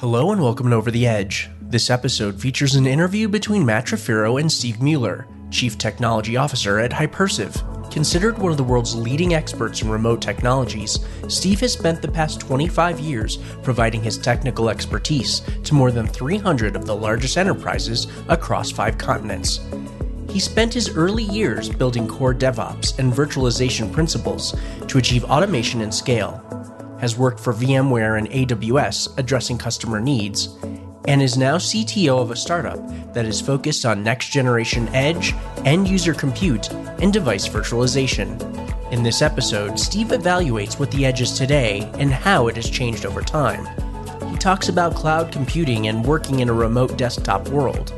Hello and welcome to Over the Edge. This episode features an interview between Matt Trifiro and Steve Mueller, Chief Technology Officer at Hypersive. Considered one of the world's leading experts in remote technologies, Steve has spent the past 25 years providing his technical expertise to more than 300 of the largest enterprises across five continents. He spent his early years building core DevOps and virtualization principles to achieve automation and scale has worked for VMware and AWS addressing customer needs, and is now CTO of a startup that is focused on next generation edge, end user compute, and device virtualization. In this episode, Steve evaluates what the edge is today and how it has changed over time. He talks about cloud computing and working in a remote desktop world.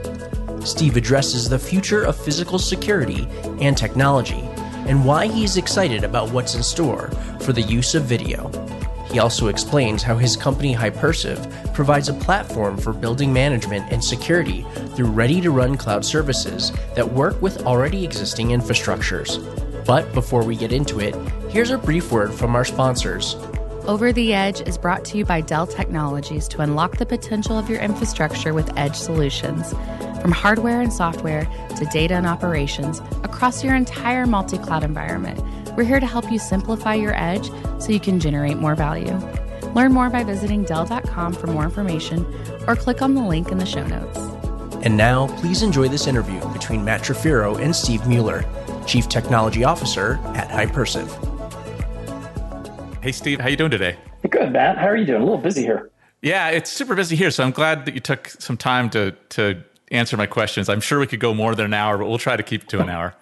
Steve addresses the future of physical security and technology and why he is excited about what's in store for the use of video. He also explains how his company Hypersive provides a platform for building management and security through ready to run cloud services that work with already existing infrastructures. But before we get into it, here's a brief word from our sponsors. Over the Edge is brought to you by Dell Technologies to unlock the potential of your infrastructure with edge solutions. From hardware and software to data and operations across your entire multi cloud environment. We're here to help you simplify your edge so you can generate more value. Learn more by visiting Dell.com for more information or click on the link in the show notes. And now, please enjoy this interview between Matt Trifiro and Steve Mueller, Chief Technology Officer at Hypersive. Hey, Steve, how you doing today? Good, Matt. How are you doing? A little busy here. Yeah, it's super busy here, so I'm glad that you took some time to to answer my questions. I'm sure we could go more than an hour, but we'll try to keep it to an hour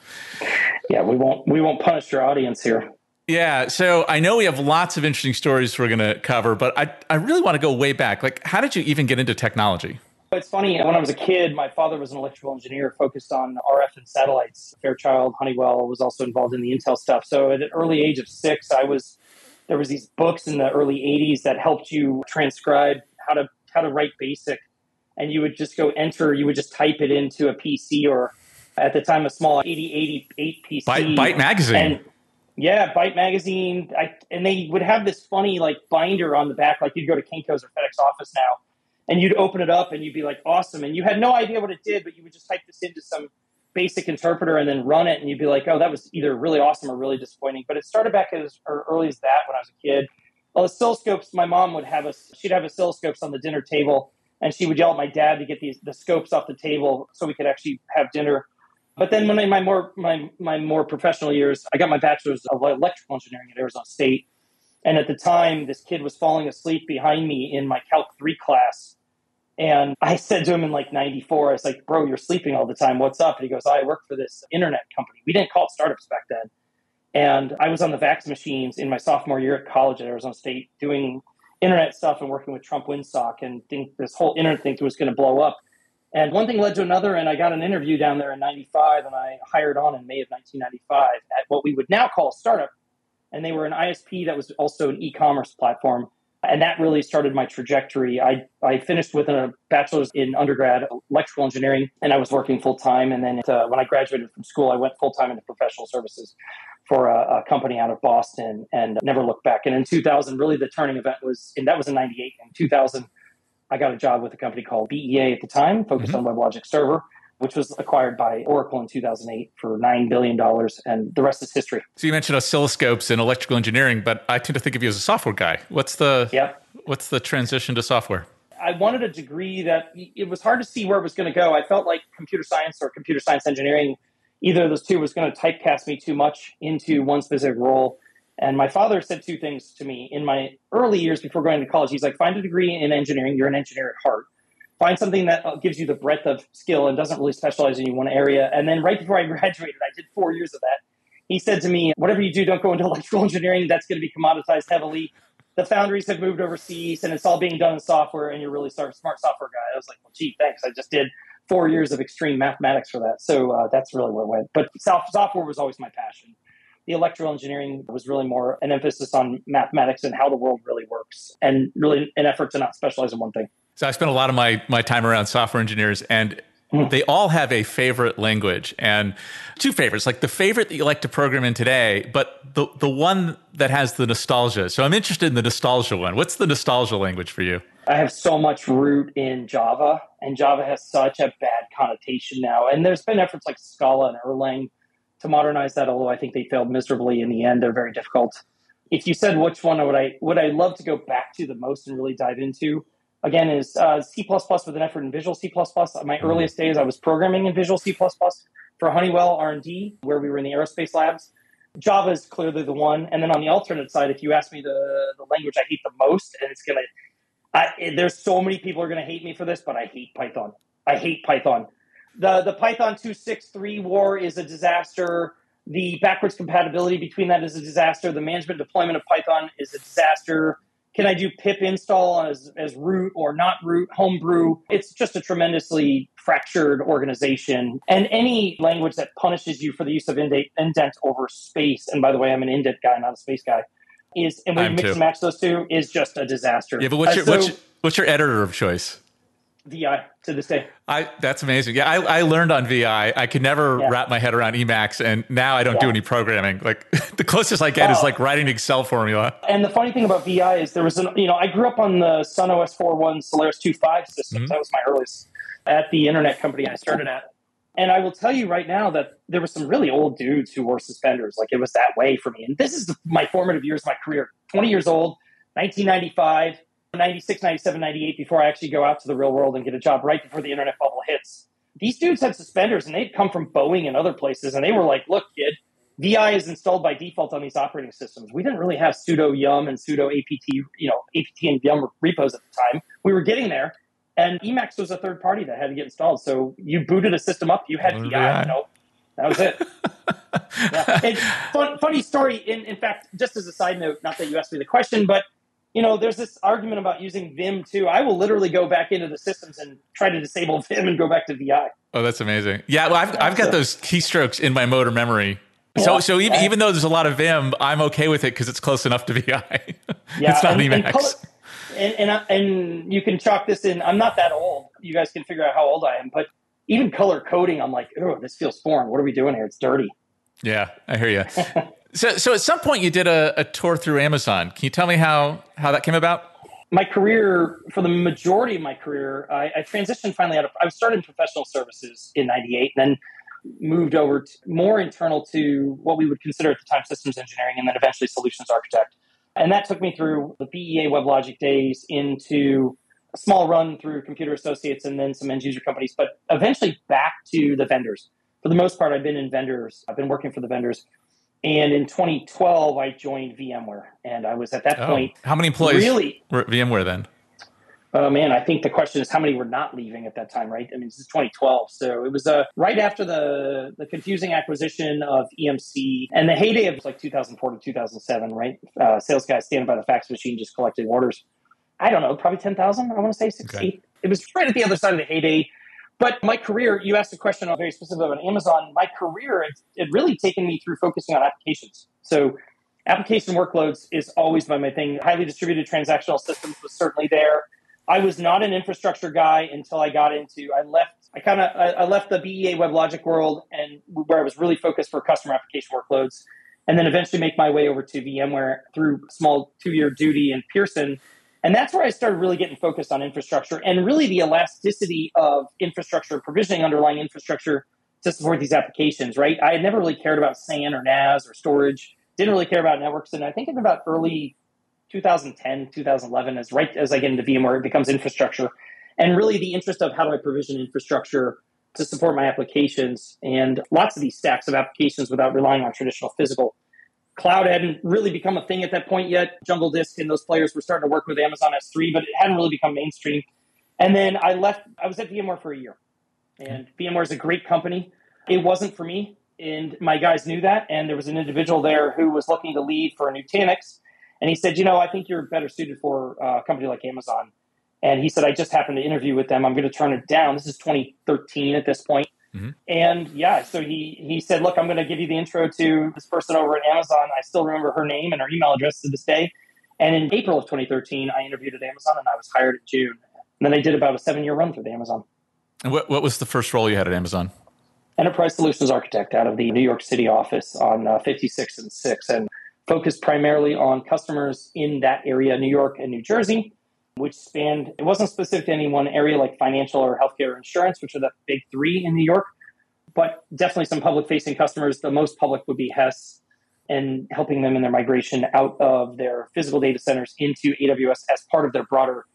yeah, we won't we won't punish your audience here. Yeah, so I know we have lots of interesting stories we're going to cover, but I I really want to go way back. Like, how did you even get into technology? It's funny. When I was a kid, my father was an electrical engineer focused on RF and satellites. Fairchild, Honeywell was also involved in the Intel stuff. So at an early age of six, I was there was these books in the early '80s that helped you transcribe how to how to write BASIC, and you would just go enter. You would just type it into a PC or at the time a small 8088 PC. Byte, Byte magazine. And, yeah, Byte magazine. I, and they would have this funny like binder on the back, like you'd go to Kinko's or FedEx office now, and you'd open it up and you'd be like, awesome. And you had no idea what it did, but you would just type this into some basic interpreter and then run it, and you'd be like, oh, that was either really awesome or really disappointing. But it started back as early as that when I was a kid. Well, oscilloscopes, my mom would have us, she'd have oscilloscopes on the dinner table, and she would yell at my dad to get these the scopes off the table so we could actually have dinner. But then when I, my more my my more professional years, I got my bachelor's of electrical engineering at Arizona State. And at the time, this kid was falling asleep behind me in my Calc 3 class. And I said to him in like 94, I was like, bro, you're sleeping all the time. What's up? And he goes, oh, I work for this internet company. We didn't call it startups back then. And I was on the VAX machines in my sophomore year at college at Arizona State doing internet stuff and working with Trumpet Winsock and think this whole internet thing was going to blow up. And one thing led to another, and I got an interview down there in 95, and I hired on in May of 1995 at what we would now call a startup. And they were an ISP that was also an e commerce platform. And that really started my trajectory. I, I finished with a bachelor's in undergrad electrical engineering, and I was working full time. And then uh, when I graduated from school, I went full time into professional services for a, a, company out of Boston and never looked back. And in 2000, really the turning event was, and that was in 98. In 2000, I got a job with a company called BEA at the time, focused mm-hmm. on WebLogic Server, which was acquired by Oracle in 2008 for $9 billion. And the rest is history. So you mentioned oscilloscopes and electrical engineering, but I tend to think of you as a software guy. What's the, yep. what's the transition to software? I wanted a degree that it was hard to see where it was going to go. I felt like computer science or computer science engineering, either of those two was going to typecast me too much into one specific role. And my father said two things to me in my early years before going to college. He's like, find a degree in engineering. You're an engineer at heart. Find something that uh, gives you the breadth of skill and doesn't really specialize in one area. And then right before I graduated, I did four years of that. He said to me, whatever you do, don't go into electrical engineering. That's going to be commoditized heavily. The foundries have moved overseas and it's all being done in software and you're really a smart software guy. I was like, well, gee, thanks. I just did four years of extreme mathematics for that. So uh, that's really where it went. But software was always my passion the electrical engineering was really more an emphasis on mathematics and how the world really works and really an effort to not specialize in one thing. So I spent a lot of my, my time around software engineers and hmm. they all have a favorite language and two favorites, like the favorite that you like to program in today, but the the one that has the nostalgia. So I'm interested in the nostalgia one. What's the nostalgia language for you? I have so much root in Java, and Java has such a bad connotation now. And there's been efforts like Scala and Erlang to modernize that, although I think they failed miserably in the end. They're very difficult. If you said which one would I would I love to go back to the most and really dive into, again is uh, C++ with an effort in Visual C++. My mm-hmm. earliest days, I was programming in Visual C++ for Honeywell R&D, where we were in the aerospace labs. Java is clearly the one. And then on the alternate side, if you ask me the, the language I hate the most, and it's going to, there's so many people are going to hate me for this, but I hate Python. I hate Python. The, the Python 263 war is a disaster. The backwards compatibility between that is a disaster. The management deployment of Python is a disaster can I do pip install as, as root or not root, homebrew? It's just a tremendously fractured organization. And any language that punishes you for the use of indent, indent over space, and by the way, I'm an indent guy, not a space guy, is, and when you mix too. and match those two, is just a disaster. Yeah, but what's, your, uh, so, what's, your, what's your editor of choice? VI to this day. I that's amazing. Yeah, I, I learned on VI. I could never yeah. wrap my head around Emacs, and now I don't yeah. do any programming. Like the closest I get is like writing Excel formula. And the funny thing about VI is there was an you know I grew up on the Sun OS 4.1 Solaris 2.5 systems. Mm-hmm. That was my earliest at the internet company I started at. And I will tell you right now that there were some really old dudes who wore suspenders. Like it was that way for me. And this is the, my formative years of my career. 20 years old, 1995 96, 97, 98 before I actually go out to the real world and get a job right before the internet bubble hits. These dudes had suspenders and they'd come from Boeing and other places and they were like, look, kid, VI is installed by default on these operating systems. We didn't really have sudo yum and sudo apt, you know, apt and yum repos at the time. We were getting there, and Emacs was a third party that had to get installed. So you booted a system up, you had VI. VI. You know, that was it. yeah. fun, funny story. In in fact, just as a side note, not that you asked me the question, but you know, there's this argument about using Vim too. I will literally go back into the systems and try to disable Vim and go back to VI. Oh, that's amazing. Yeah, well, I've, I've got those keystrokes in my motor memory. So, yeah, so even, even though there's a lot of Vim, I'm okay with it because it's close enough to VI. Yeah, it's not and, Emacs. And, color, and, and, uh, and you can chalk this in. I'm not that old. You guys can figure out how old I am, but even color coding, I'm like, oh, this feels foreign. What are we doing here? It's dirty. Yeah, I hear you. So, so at some point you did a, a tour through Amazon. Can you tell me how how that came about? My career, for the majority of my career, I, I transitioned finally out of. I started in professional services in '98, then moved over to more internal to what we would consider at the time systems engineering, and then eventually solutions architect. And that took me through the BEA WebLogic days into a small run through Computer Associates and then some end user companies, but eventually back to the vendors. For the most part, I've been in vendors. I've been working for the vendors and in 2012, I joined VMware, and I was at that oh. point. How many employees really were VMware then? Oh man, I think the question is how many were not leaving at that time, right? I mean, this is 2012, so it was uh, right after the the confusing acquisition of EMC and the heyday of like 2004 to 2007, right? Uh, sales guys standing by the fax machine just collecting orders. I don't know, probably 10,000. I want to say 60. Okay. It was right at the other side of the heyday. But my career, you asked a question on very specific about Amazon. My career, it, it really taken me through focusing on applications. So application workloads is always been my thing. Highly distributed transactional systems was certainly there. I was not an infrastructure guy until I got into. I left. I kind of I, I left the BEA WebLogic world and where I was really focused for customer application workloads, and then eventually make my way over to VMware through small two year duty in Pearson and that's where I started really getting focused on infrastructure and really the elasticity of infrastructure, provisioning underlying infrastructure to support these applications, right? I had never really cared about SAN or NAS or storage, didn't really care about networks. And I think in about early 2010, 2011, as right as I get into VMware, it becomes infrastructure. And really the interest of how do I provision infrastructure to support my applications and lots of these stacks of applications without relying on traditional physical Cloud hadn't really become a thing at that point yet. Jungle Disk and those players were starting to work with Amazon S3, but it hadn't really become mainstream. And then I left, I was at VMware for a year. And VMware is a great company. It wasn't for me. And my guys knew that. And there was an individual there who was looking to leave for Nutanix. And he said, You know, I think you're better suited for uh, a company like Amazon. And he said, I just happened to interview with them. I'm going to turn it down. This is 2013 at this point. Mm-hmm. And yeah, so he he said, "Look, I'm going to give you the intro to this person over at Amazon. I still remember her name and her email address to this day." And in April of 2013, I interviewed at Amazon, and I was hired in June. And then I did about a seven year run through Amazon. And what, what was the first role you had at Amazon? Enterprise Solutions Architect out of the New York City office on uh, 56 and 6, and focused primarily on customers in that area, New York and New Jersey, which spanned, it wasn't specific to any one area like financial or healthcare or insurance, which are the big three in New York, but definitely some public facing customers. The most public would be Hess and helping them in their migration out of their physical data centers into AWS as part of their broader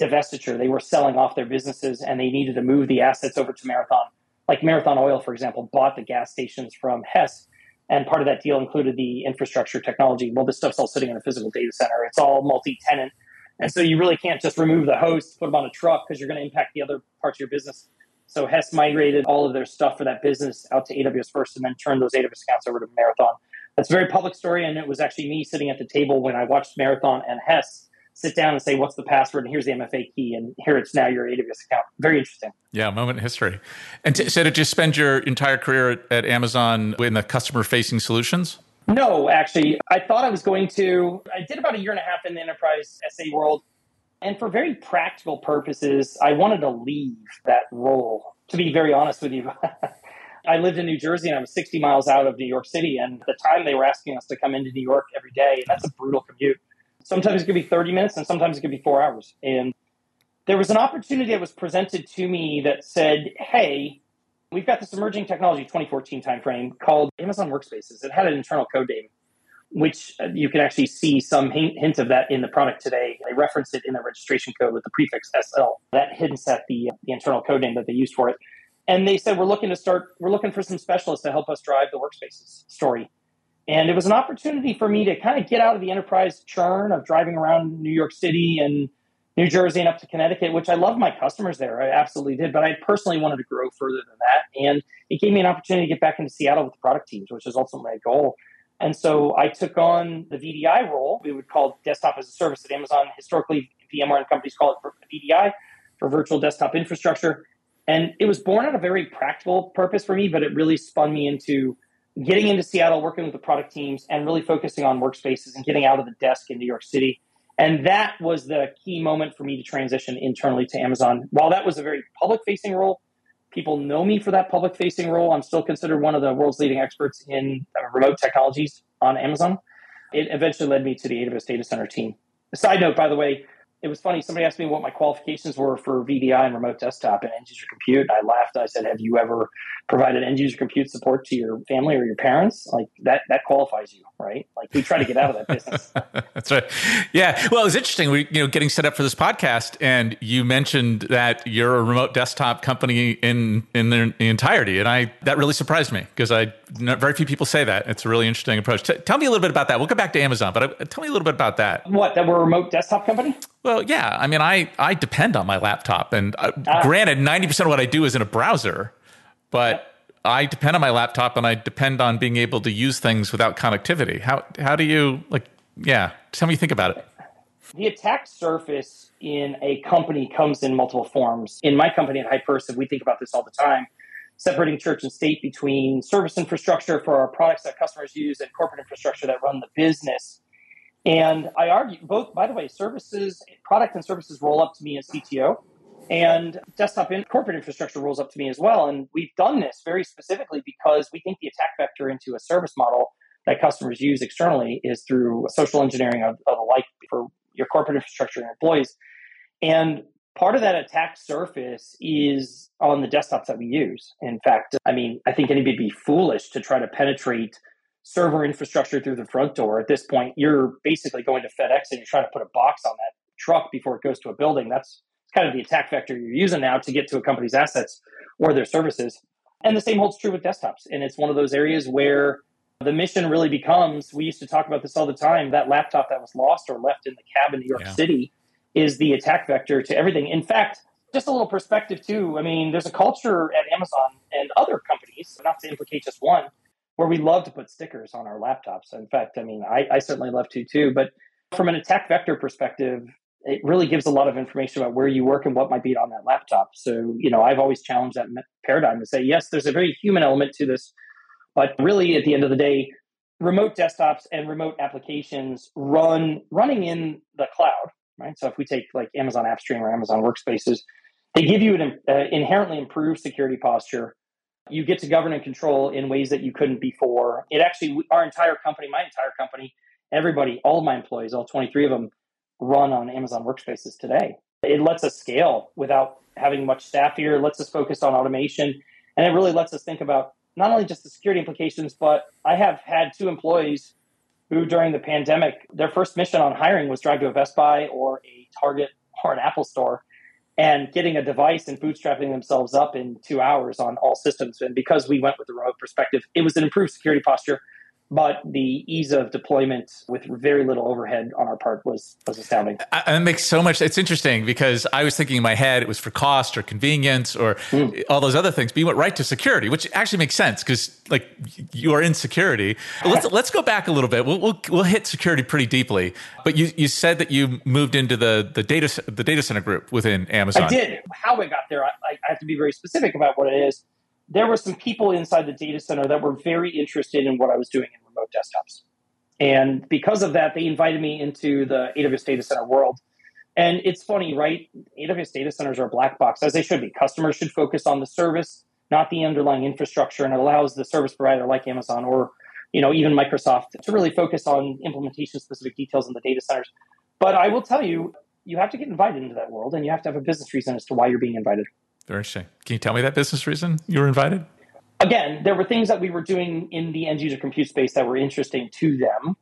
divestiture. They were selling off their businesses and they needed to move the assets over to Marathon. Like Marathon Oil, for example, bought the gas stations from Hess. And part of that deal included the infrastructure technology. Well, this stuff's all sitting in a physical data center. It's all multi tenant. And so you really can't just remove the host, put them on a truck because you're going to impact the other parts of your business. So Hess migrated all of their stuff for that business out to AWS first and then turned those AWS accounts over to Marathon. That's a very public story. And it was actually me sitting at the table when I watched Marathon and Hess sit down and say, what's the password? And here's the MFA key. And here it's now your AWS account. Very interesting. Yeah, moment in history. And t- so did you spend your entire career at, at Amazon in the customer facing solutions? No, actually, I thought I was going to. I did about a year and a half in the enterprise SA world. And for very practical purposes, I wanted to leave that role. To be very honest with you, I lived in New Jersey and I was 60 miles out of New York City. And at the time, they were asking us to come into New York every day. And that's a brutal commute. Sometimes it could be 30 minutes and sometimes it could be four hours. And there was an opportunity that was presented to me that said, hey, we've got this emerging technology 2014 timeframe called Amazon Workspaces. It had an internal code name, which uh, you can actually see some hint of that in the product today. They referenced it in the registration code with the prefix SL. That hints at the, the internal code name that they used for it. And they said, we're looking to start, we're looking for some specialists to help us drive the workspaces story. And it was an opportunity for me to kind of get out of the enterprise churn of driving around New York City and New Jersey and up to Connecticut, which I love my customers there. I absolutely did. But I personally wanted to grow further than that. And it gave me an opportunity to get back into Seattle with the product teams, which is ultimately my goal. And so I took on the VDI role. We would call desktop as a service at Amazon. Historically, VMware and companies call it VDI for virtual desktop infrastructure. And it was born out of very practical purpose for me, but it really spun me into getting into Seattle, working with the product teams, and really focusing on workspaces and getting out of the desk in New York City. And that was the key moment for me to transition internally to Amazon. While that was a very public facing role, people know me for that public facing role. I'm still considered one of the world's leading experts in uh, remote technologies on Amazon. It eventually led me to the AWS data center team. A side note, by the way, it was funny. Somebody asked me what my qualifications were for VDI and remote desktop and end user compute. And I laughed. I said, "Have you ever provided end user compute support to your family or your parents? Like that that qualifies you, right? Like we try to get out of that business." That's right. Yeah. Well, it was interesting. We you know getting set up for this podcast, and you mentioned that you're a remote desktop company in in the, the entirety, and I that really surprised me because I very few people say that. It's a really interesting approach. T- tell me a little bit about that. We'll get back to Amazon, but uh, tell me a little bit about that. What that we're a remote desktop company? Well, yeah. I mean, I, I depend on my laptop. And uh, ah. granted, 90% of what I do is in a browser, but I depend on my laptop and I depend on being able to use things without connectivity. How, how do you, like, yeah, tell me you think about it. The attack surface in a company comes in multiple forms. In my company at Hypersive, we think about this all the time separating church and state between service infrastructure for our products that customers use and corporate infrastructure that run the business. And I argue both, by the way, services, product and services roll up to me as CTO, and desktop and corporate infrastructure rolls up to me as well. And we've done this very specifically because we think the attack vector into a service model that customers use externally is through social engineering of, of like for your corporate infrastructure and employees. And part of that attack surface is on the desktops that we use. In fact, I mean, I think anybody would be foolish to try to penetrate server infrastructure through the front door. At this point, you're basically going to FedEx and you're trying to put a box on that truck before it goes to a building. That's kind of the attack vector you're using now to get to a company's assets or their services. And the same holds true with desktops. And it's one of those areas where the mission really becomes we used to talk about this all the time that laptop that was lost or left in the cab in New York yeah. City is the attack vector to everything. In fact, just a little perspective too. I mean, there's a culture at Amazon and other companies, not to implicate just one, where we love to put stickers on our laptops. In fact, I mean, I, I certainly love to too. But from an attack vector perspective, it really gives a lot of information about where you work and what might be on that laptop. So, you know, I've always challenged that paradigm to say, yes, there's a very human element to this, but really at the end of the day, remote desktops and remote applications run running in the cloud, right? So if we take like Amazon AppStream or Amazon Workspaces, they give you an uh, inherently improved security posture. You get to govern and control in ways that you couldn't before. It actually, our entire company, my entire company, everybody, all of my employees, all 23 of them, run on Amazon Workspaces today. It lets us scale without having much staff here, it lets us focus on automation, and it really lets us think about not only just the security implications, but I have had two employees who, during the pandemic, their first mission on hiring was drive to a Best Buy or a Target or an Apple store and getting a device and bootstrapping themselves up in two hours on all systems. And because we went with the remote perspective, it was an improved security posture but the ease of deployment with very little overhead on our part was was astounding. And it makes so much. It's interesting because I was thinking in my head it was for cost or convenience or mm. all those other things. But you went right to security, which actually makes sense because like you are in security. let's let's go back a little bit. We'll, we'll, we'll hit security pretty deeply. But you you said that you moved into the the data the data center group within Amazon. I did. How I got there, I, I have to be very specific about what it is there were some people inside the data center that were very interested in what I was doing in remote desktops. And because of that, they invited me into the AWS data center world. And it's funny, right? AWS data centers are a black box, as they should be. Customers should focus on the service, not the underlying infrastructure, and it allows the service provider like Amazon or you know even Microsoft to really focus on implementation specific details in the data centers. But I will tell you, you have to get invited into that world, and you have to have a business reason as to why you're being invited. Very interesting. Can you tell me that business reason you were invited? Again, there were things that we were doing in the end user compute space that were interesting to them.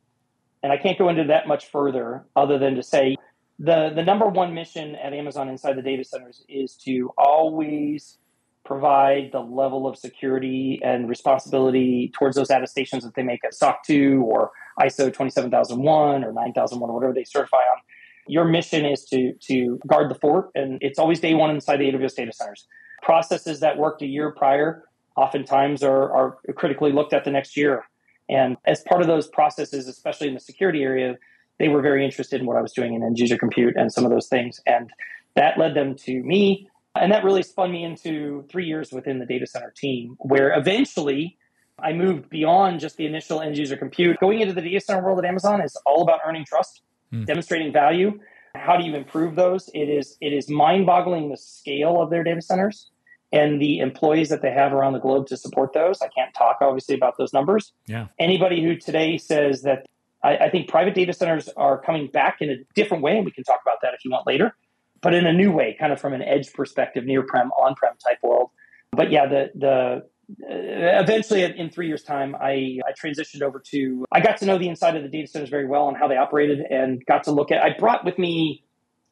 And I can't go into that much further other than to say the, the number one mission at Amazon inside the data centers is to always provide the level of security and responsibility towards those attestations that they make at SOC 2 or ISO 27001 or 9001 or whatever they certify on your mission is to to guard the fort, and it's always day one inside the AWS data centers. Processes that worked a year prior oftentimes are, are critically looked at the next year. And as part of those processes, especially in the security area, they were very interested in what I was doing in end user compute and some of those things. And that led them to me. And that really spun me into three years within the data center team, where eventually I moved beyond just the initial end user compute. Going into the data center world at Amazon is all about earning trust mm. demonstrating value. How do you improve those? It is it is mind-boggling the scale of their data centers and the employees that they have around the globe to support those. I can't talk obviously about those numbers. Yeah. Anybody who today says that I, I think private data centers are coming back in a different way, and we can talk about that if you want later, but in a new way, kind of from an edge perspective, near prem, on prem type world. But yeah, the the eventually in three years time I, I transitioned over to i got to know the inside of the data centers very well and how they operated and got to look at i brought with me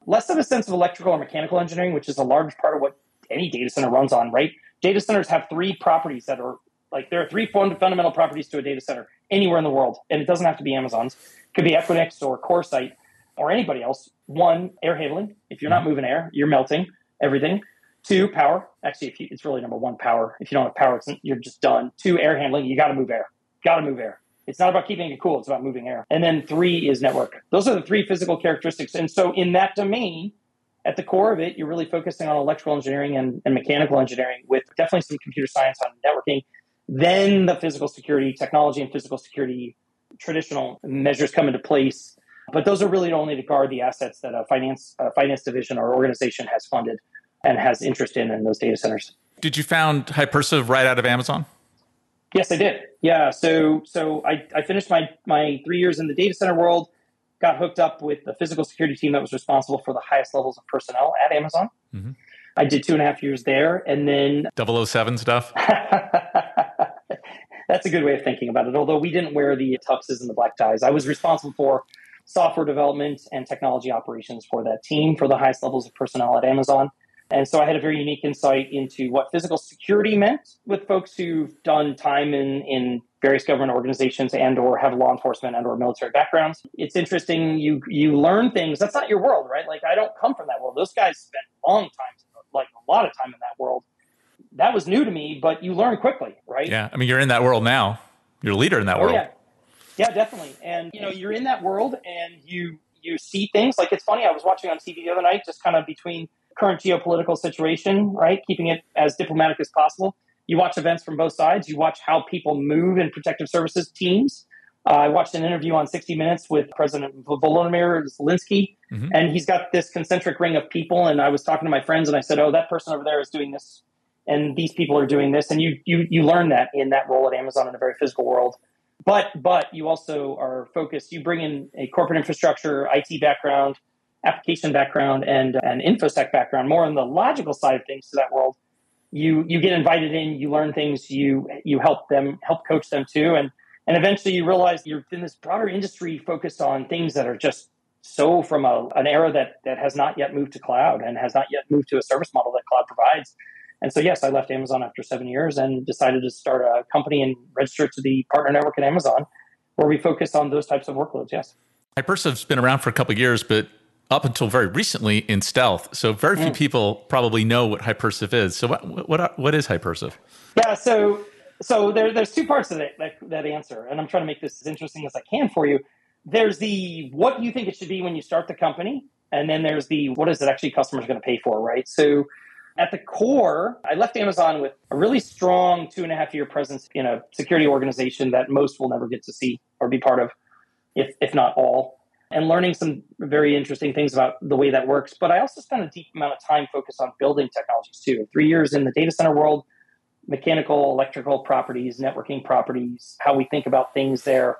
less of a sense of electrical or mechanical engineering which is a large part of what any data center runs on right? Data centers have three properties that are like there are three fundamental properties to a data center anywhere in the world and it doesn't have to be amazon's. It could be equinix or CoreSite or anybody else. One air handling. If you're not mm-hmm. moving air you're melting everything Two, power. Actually, you, it's really number one, power. If you don't have power, you're just done. Two, air handling. You got to move air. Got to move air. It's not about keeping it cool. It's about moving air. And then three is network. Those are the three physical characteristics. And so in that domain, at the core of it, you're really focusing on electrical engineering and, and mechanical engineering with definitely some computer science on networking. Then the physical security technology and physical security traditional measures come into place. But those are really only to guard the assets that a finance a finance division or organization has funded and has interest in in those data centers. Did you found Hypersive right out of Amazon? Yes, I did. Yeah. So so I, I finished my my three years in the data center world, got hooked up with the physical security team that was responsible for the highest levels of personnel at Amazon. Mm-hmm. I did two and a half years there, and then 007 stuff. That's a good way of thinking about it. Although we didn't wear the tuxes and the black ties, I was responsible for software development and technology operations for that team for the highest levels of personnel at Amazon. And so I had a very unique insight into what physical security meant with folks who've done time in, in various government organizations and or have law enforcement and or military backgrounds. It's interesting you you learn things. That's not your world, right? Like I don't come from that world. Those guys spent long times like a lot of time in that world. That was new to me, but you learn quickly, right? Yeah. I mean you're in that world now. You're a leader in that oh, world. Yeah. Yeah, definitely. And you know, you're in that world and you you see things. Like it's funny, I was watching on TV the other night, just kind of between current geopolitical situation, right? Keeping it as diplomatic as possible. You watch events from both sides. You watch how people move in protective services teams Uh, I watched an interview on 60 Minutes with President Volodymyr Zelensky, mm-hmm. and he's got this concentric ring of people. And I was talking to my friends, and I said, "Oh, that person over there is doing this, and these people are doing this." And you you you learn that in that role at Amazon in a very physical world. But but you also are focused. You bring in a corporate infrastructure, IT background, application background, and uh, an infosec background, more on the logical side of things to that world. You you get invited in, you learn things, you you help them help coach them too, and and eventually you realize you're in this broader industry focused on things that are just so from a, an era that, that has not yet moved to cloud and has not yet moved to a service model that cloud provides. And so, yes, I left Amazon after seven years and decided to start a company and register to the partner network at Amazon, where we focus on those types of workloads. Yes. Hypersive's been around for a couple years, but up until very recently in stealth. So very few mm. people probably know what Hypersive is. So what what what is Hypersive? Yeah, so so there, there's two parts of it, that, that answer, and I'm trying to make this as interesting as I can for you. There's the what you think it should be when you start the company, and then there's the what is it actually customers going to pay for, right? So at the core, I left Amazon with a really strong two and a half year presence in a security organization that most will never get to see or be part of, if, if not all, and learning some very interesting things about the way that works. But I also spent a deep amount of time focused on building technologies too. Three years in the data center world, mechanical, electrical properties, networking properties, how we think about things there.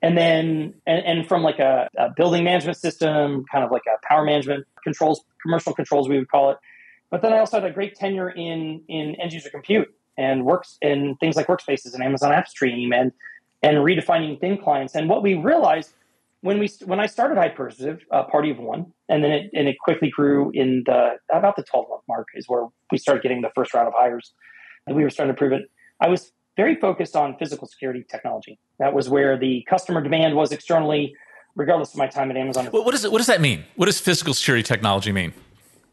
And then, and, and from like a, a, building management system, kind of like a power management controls, commercial controls, we would call it. But then I also had a great tenure in, in end user compute and works and things like workspaces and Amazon AppStream and, and redefining thin clients. And what we realized when we when I started Hypersive, uh, Party of One, and then it and it quickly grew in the about the 12 month mark is where we started getting the first round of hires and we were starting to prove it. I was very focused on physical security technology. That was where the customer demand was externally, regardless of my time at Amazon. What, does what does that mean? What does physical security technology mean?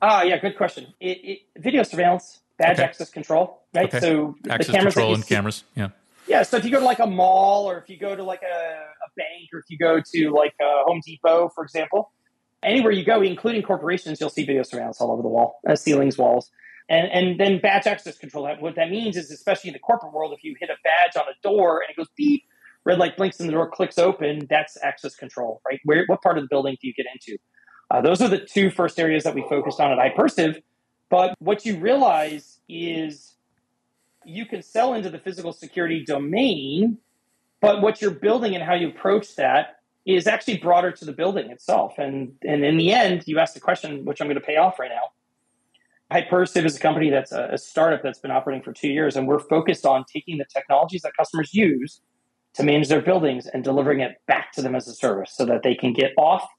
Ah, uh, yeah, good question. It, it, video surveillance, badge okay. access control, right? Okay. So access the cameras control and see, cameras, yeah. Yeah, so if you go to like a mall, or if you go to like a bank, or if you go to like a Home Depot, for example, anywhere you go, including corporations, you'll see video surveillance all over the wall, uh, ceilings, walls. And, and then badge access control. What that means is, especially in the corporate world, if you hit a badge on a door and it goes beep, red light blinks and the door clicks open, that's access control, right? Where, what part of the building do you get into? Uh, those are the two first areas that we focused on at Hypersive. But what you realize is you can sell into the physical security domain, but what you're building and how you approach that is actually broader to the building itself. And, and in the end, you ask the question, which I'm going to pay off right now Hypersive is a company that's a, a, startup that's been operating for two years, and we're focused on taking the technologies that customers use to manage their buildings and delivering it back to them as a service so that they can get off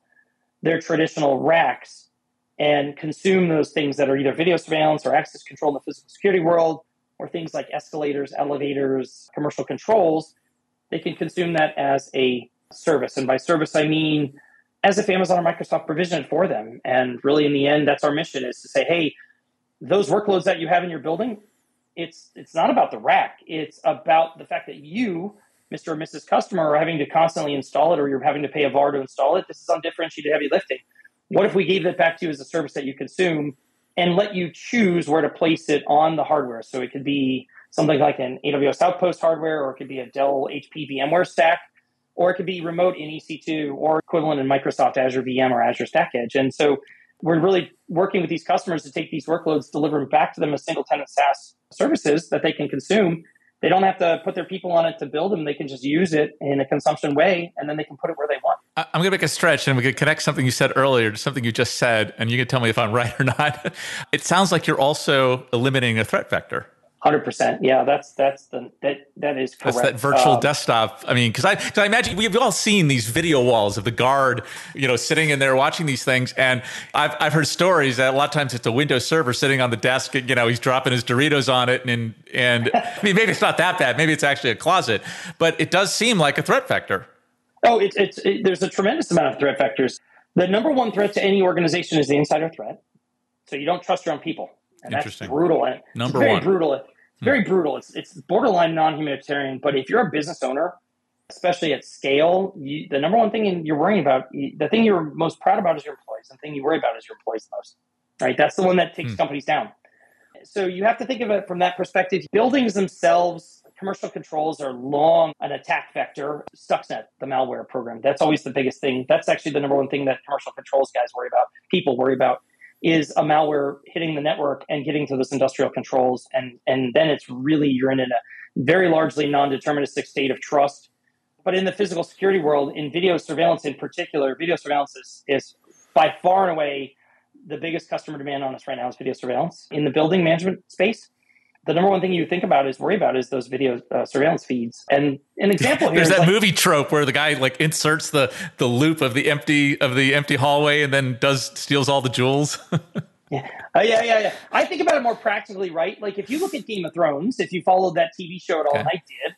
their traditional racks and consume those things that are either video surveillance or access control in the physical security world or things like escalators, elevators, commercial controls. They can consume that as a service. And by service, I mean as if Amazon or Microsoft provision it for them. And really, in the end, that's our mission is to say, hey, those workloads that you have in your building, it's it's not about the rack. It's about the fact that you, Mr. or Mrs. Customer, are having to constantly install it or you're having to pay a VAR to install it. This is undifferentiated heavy lifting. What if we gave that back to you as a service that you consume and let you choose where to place it on the hardware? So it could be something like an AWS Outpost hardware, or it could be a Dell HP VMware stack, or it could be remote in EC2 or equivalent in Microsoft Azure VM or Azure Stack Edge. And so we're really working with these customers to take these workloads, deliver them back to them as single tenant SaaS services that they can consume. They don't have to put their people on it to build them. They can just use it in a consumption way, and then they can put it where they want. I'm going to make a stretch, and we could connect something you said earlier to something you just said, and you can tell me if I'm right or not. It sounds like you're also eliminating a threat vector. Hundred percent. Yeah, that's that's the that that is correct. That's that virtual um, desktop. I mean, because I cause I imagine we've all seen these video walls of the guard, you know, sitting in there watching these things, and I've I've heard stories that a lot of times it's a Windows server sitting on the desk. You know, he's dropping his Doritos on it, and and I mean, maybe it's not that bad. Maybe it's actually a closet, but it does seem like a threat vector. Oh, it's it's it, there's a tremendous amount of threat vectors. The number one threat to any organization is the insider threat. So you don't trust your own people. And Interesting. That's brutal. And Number very one. brutal. It's very hmm. brutal. It's it's borderline non-humanitarian. But if you're a business owner, especially at scale, you, the number one thing you're worrying about, the thing you're most proud about is your employees. And the thing you worry about is your employees most. Right? That's the one that takes mm. companies down. So you have to think of it from that perspective. Buildings themselves commercial controls are long an attack vector. Stuxnet, the malware program, that's always the biggest thing. That's actually the number one thing that commercial controls guys worry about, people worry about, is a malware hitting the network and getting to those industrial controls. And, and then it's really, you're in a very largely non deterministic state of trust. But in the physical security world, in video surveillance in particular, video surveillance is, is by far and away the biggest customer demand on us right now is video surveillance in the building management space the number one thing you think about is worry about is those video uh, surveillance feeds. And an example here there's that like, movie trope where the guy like inserts the the loop of the empty of the empty hallway and then does steals all the jewels. yeah. Uh, yeah, yeah, yeah. I think about it more practically, right? Like if you look at Game of Thrones, if you followed that TV show at all, okay. I did.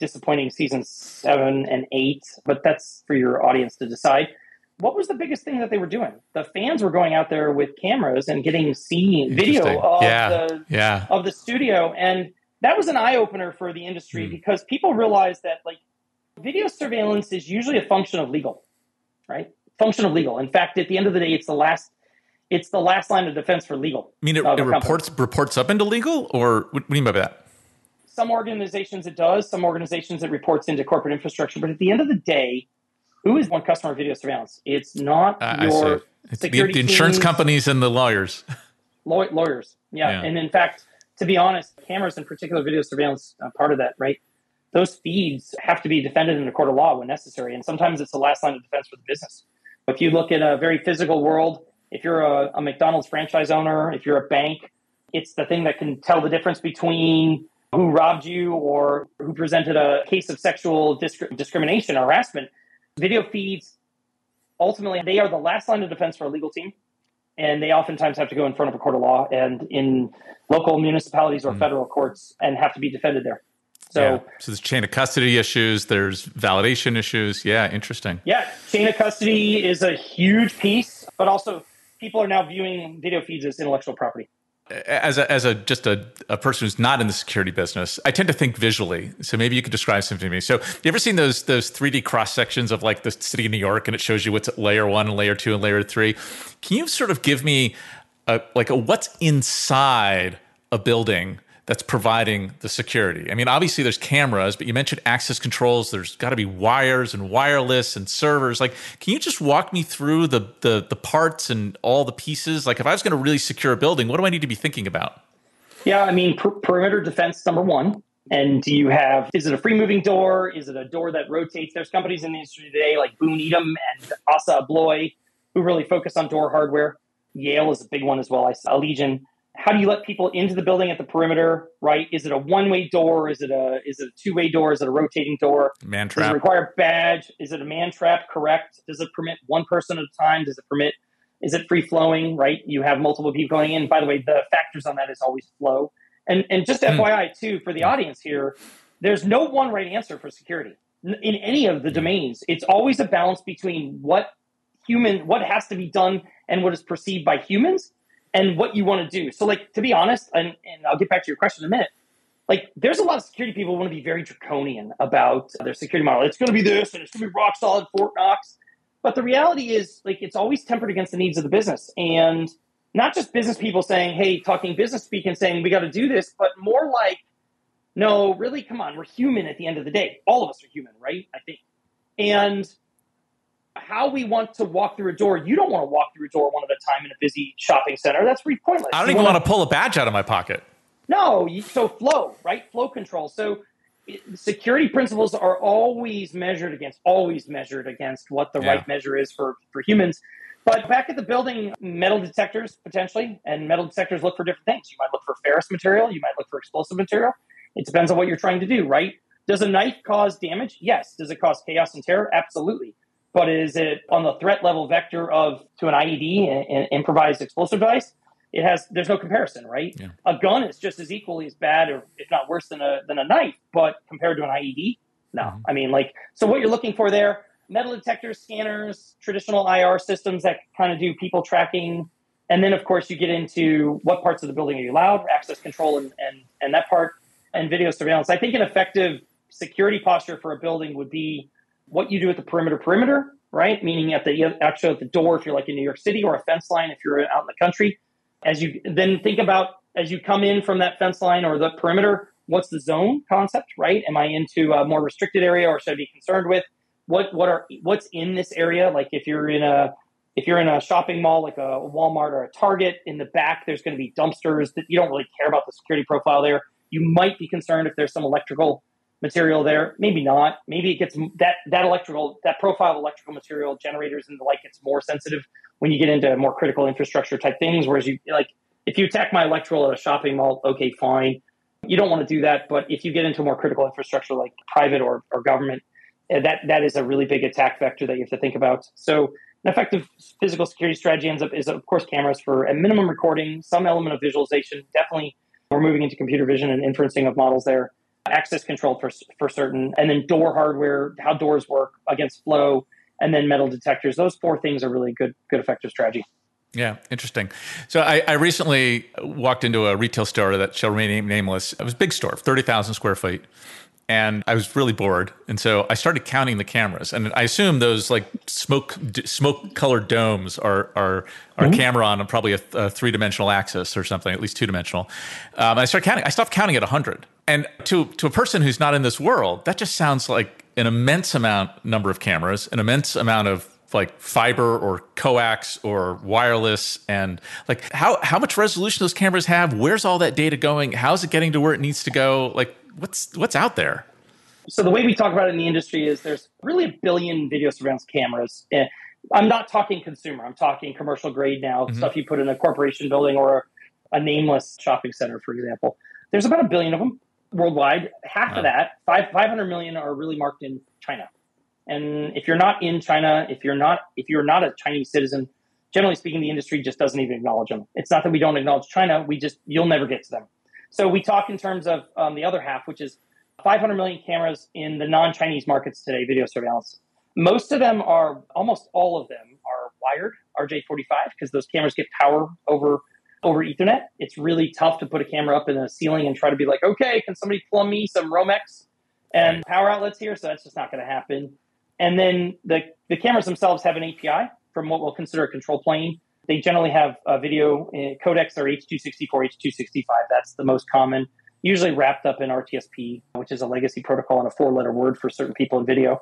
Disappointing season seven and eight, but that's for your audience to decide what was the biggest thing that they were doing? The fans were going out there with cameras and getting scene video of yeah. the yeah. of the studio, and that was an eye opener for the industry mm. because people realized that like video surveillance is usually a function of legal, right? Function of legal. In fact, at the end of the day, it's the last it's the last line of defense for legal. I mean, it, it reports reports up into legal, or what do you mean by that? Some organizations it does. Some organizations it reports into corporate infrastructure. But at the end of the day, who is one customer video surveillance? It's not uh, your it's security the, the insurance teams, companies and the lawyers. Law, lawyers, yeah. yeah. And in fact, to be honest, cameras in particular, video surveillance, uh, part of that, right? Those feeds have to be defended in a court of law when necessary, and sometimes it's the last line of defense for the business. If you look at a very physical world, if you're a, a McDonald's franchise owner, if you're a bank, it's the thing that can tell the difference between who robbed you or who presented a case of sexual disc- discrimination or harassment Video feeds, ultimately, they are the last line of defense for a legal team. And they oftentimes have to go in front of a court of law and in local municipalities or mm. federal courts and have to be defended there. So, yeah. so there's chain of custody issues, there's validation issues. Yeah, interesting. Yeah, chain of custody is a huge piece, but also people are now viewing video feeds as intellectual property as a, as a just a, a person who's not in the security business, I tend to think visually. So maybe you could describe something to me. So you ever seen those those 3D cross sections of like the city of New York, and it shows you what's at layer one and layer two and layer three? Can you sort of give me a, like a what's inside a building that's providing the security? I mean, obviously there's cameras, but you mentioned access controls. There's got to be wires and wireless and servers. Like, can you just walk me through the the the parts and all the pieces? Like, if I was going to really secure a building, what do I need to be thinking about? Yeah, I mean, per- perimeter defense number one. And do you have, is it a free moving door? Is it a door that rotates? There's companies in the industry today like Boon Edam and Assa Abloy who really focus on door hardware. Yale is a big one as well. I saw Allegion how do you let people into the building at the perimeter right? Is it a one-way door? Is it a is it a two-way door? Is it a rotating door? Man trap does it require badge? Is it a man trap? Correct. Does it permit one person at a time? Does it permit is it free flowing right? You have multiple people going in. By the way the factors on that is always flow. And and just mm. fyi too for the audience here there's no one right answer for security in any of the domains. It's always a balance between what human what has to be done and what is perceived by humans and what you want to do. So, like, to be honest, and, and I'll get back to your question in a minute. Like, there's a lot of security people want to be very draconian about their security model. It's going to be this, and it's going to be rock solid Fort Knox. But the reality is, like, it's always tempered against the needs of the business, and not just business people saying, "Hey," talking business speak and saying, "We got to do this," but more like, "No, really, come on, we're human at the end of the day. All of us are human, right?" I think, and how we want to walk through a door. You don't want to walk through a door one at a time in a busy shopping center. That's pretty pointless. I don't you even want to pull a badge out of my pocket. No, you, so flow, right? Flow control. So security principles are always measured against, always measured against what the yeah. right measure is for, for humans. But back at the building, metal detectors potentially, and metal detectors look for different things. You might look for ferrous material, you might look for explosive material. It depends on what you're trying to do, right? Does a knife cause damage? Yes. Does it cause chaos and terror? Absolutely but is it on the threat level vector of to an IED, an improvised explosive device? It has there's no comparison, right? Yeah. A gun is just as equally as bad, or if not worse than a than a knife, but compared to an IED, no. Mm-hmm. I mean, like, so what you're looking for there: metal detectors, scanners, traditional IR systems that kind of do people tracking, and then of course you get into what parts of the building are you allowed, access control, and and and that part, and video surveillance. I think an effective security posture for a building would be what you do at the perimeter perimeter, right? Meaning at the actually at the door if you're like in New York City or a fence line if you're out in the country. As you then think about as you come in from that fence line or the perimeter, what's the zone concept, right? Am I into a more restricted area or should I be concerned with what what are what's in this area? Like if you're in a if you're in a shopping mall like a Walmart or a Target, in the back there's going to be dumpsters that you don't really care about the security profile there. You might be concerned if there's some electrical material there. Maybe not. Maybe it gets that that electrical that profile of electrical material generators and the like gets more sensitive when you get into more critical infrastructure type things. Whereas you like if you attack my electrical at a shopping mall, okay, fine. You don't want to do that. But if you get into more critical infrastructure like private or, or government, eh, that that is a really big attack vector that you have to think about. So an effective physical security strategy ends up is of course cameras for a minimum recording, some element of visualization. Definitely, we're moving into computer vision and inferencing of models there. Access control for for certain, and then door hardware, how doors work against flow, and then metal detectors. Those four things are really good good effective strategy. Yeah, interesting. So I, I, recently walked into a retail store that shall remain nameless. It was a big store, 30,000 square feet. And I was really bored. And so I started counting the cameras. And I assume those like smoke smoke colored domes are are, are mm-hmm. camera on probably a, a three dimensional axis or something, at least two dimensional. Um, I started counting. I stopped counting at 100. And to, to a person who's not in this world, that just sounds like an immense amount number of cameras, an immense amount of like fiber or coax or wireless and like how how much resolution those cameras have where's all that data going how's it getting to where it needs to go like what's what's out there so the way we talk about it in the industry is there's really a billion video surveillance cameras eh, i'm not talking consumer i'm talking commercial grade now mm-hmm. stuff you put in a corporation building or a nameless shopping center for example there's about a billion of them worldwide half wow. of that five, 500 million are really marked in china and if you're not in China, if you're not if you're not a Chinese citizen, generally speaking, the industry just doesn't even acknowledge them. It's not that we don't acknowledge China; we just you'll never get to them. So we talk in terms of um, the other half, which is 500 million cameras in the non-Chinese markets today, video surveillance. Most of them are, almost all of them are wired RJ45 because those cameras get power over over Ethernet. It's really tough to put a camera up in a ceiling and try to be like, okay, can somebody plumb me some Romex and power outlets here? So that's just not going to happen. And then the, the cameras themselves have an API from what we'll consider a control plane. They generally have a video uh, codecs are H264, H265. That's the most common, usually wrapped up in RTSP, which is a legacy protocol and a four letter word for certain people in video.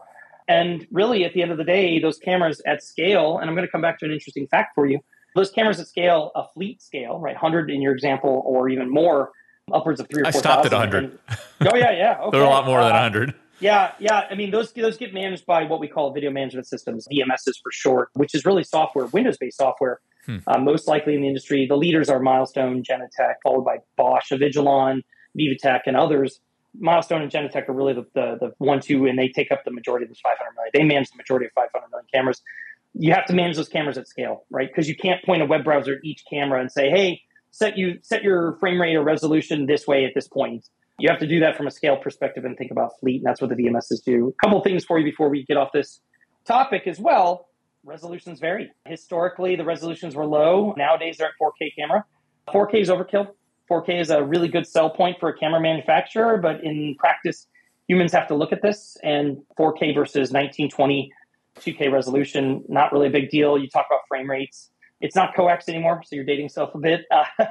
And really, at the end of the day, those cameras at scale, and I'm going to come back to an interesting fact for you. Those cameras at scale, a fleet scale, right, 100 in your example, or even more, upwards of three or four. I stopped at 100. And, oh yeah, yeah. Okay. They're a lot more uh, than 100. Yeah, yeah. I mean, those those get managed by what we call video management systems, VMSs for short, which is really software, Windows based software. Hmm. Uh, most likely in the industry, the leaders are Milestone, Genetec, followed by Bosch, Avigilon, Vivotek, and others. Milestone and Genetec are really the, the, the one two, and they take up the majority of those 500 million. They manage the majority of 500 million cameras. You have to manage those cameras at scale, right? Because you can't point a web browser at each camera and say, "Hey, set you set your frame rate or resolution this way at this point." You have to do that from a scale perspective and think about fleet, and that's what the VMSs do. A couple things for you before we get off this topic as well. Resolutions vary. Historically, the resolutions were low. Nowadays, they're at 4K camera. 4K is overkill. 4K is a really good sell point for a camera manufacturer, but in practice, humans have to look at this. And 4K versus 1920 2K resolution, not really a big deal. You talk about frame rates. It's not coax anymore, so you're dating yourself a bit. Uh,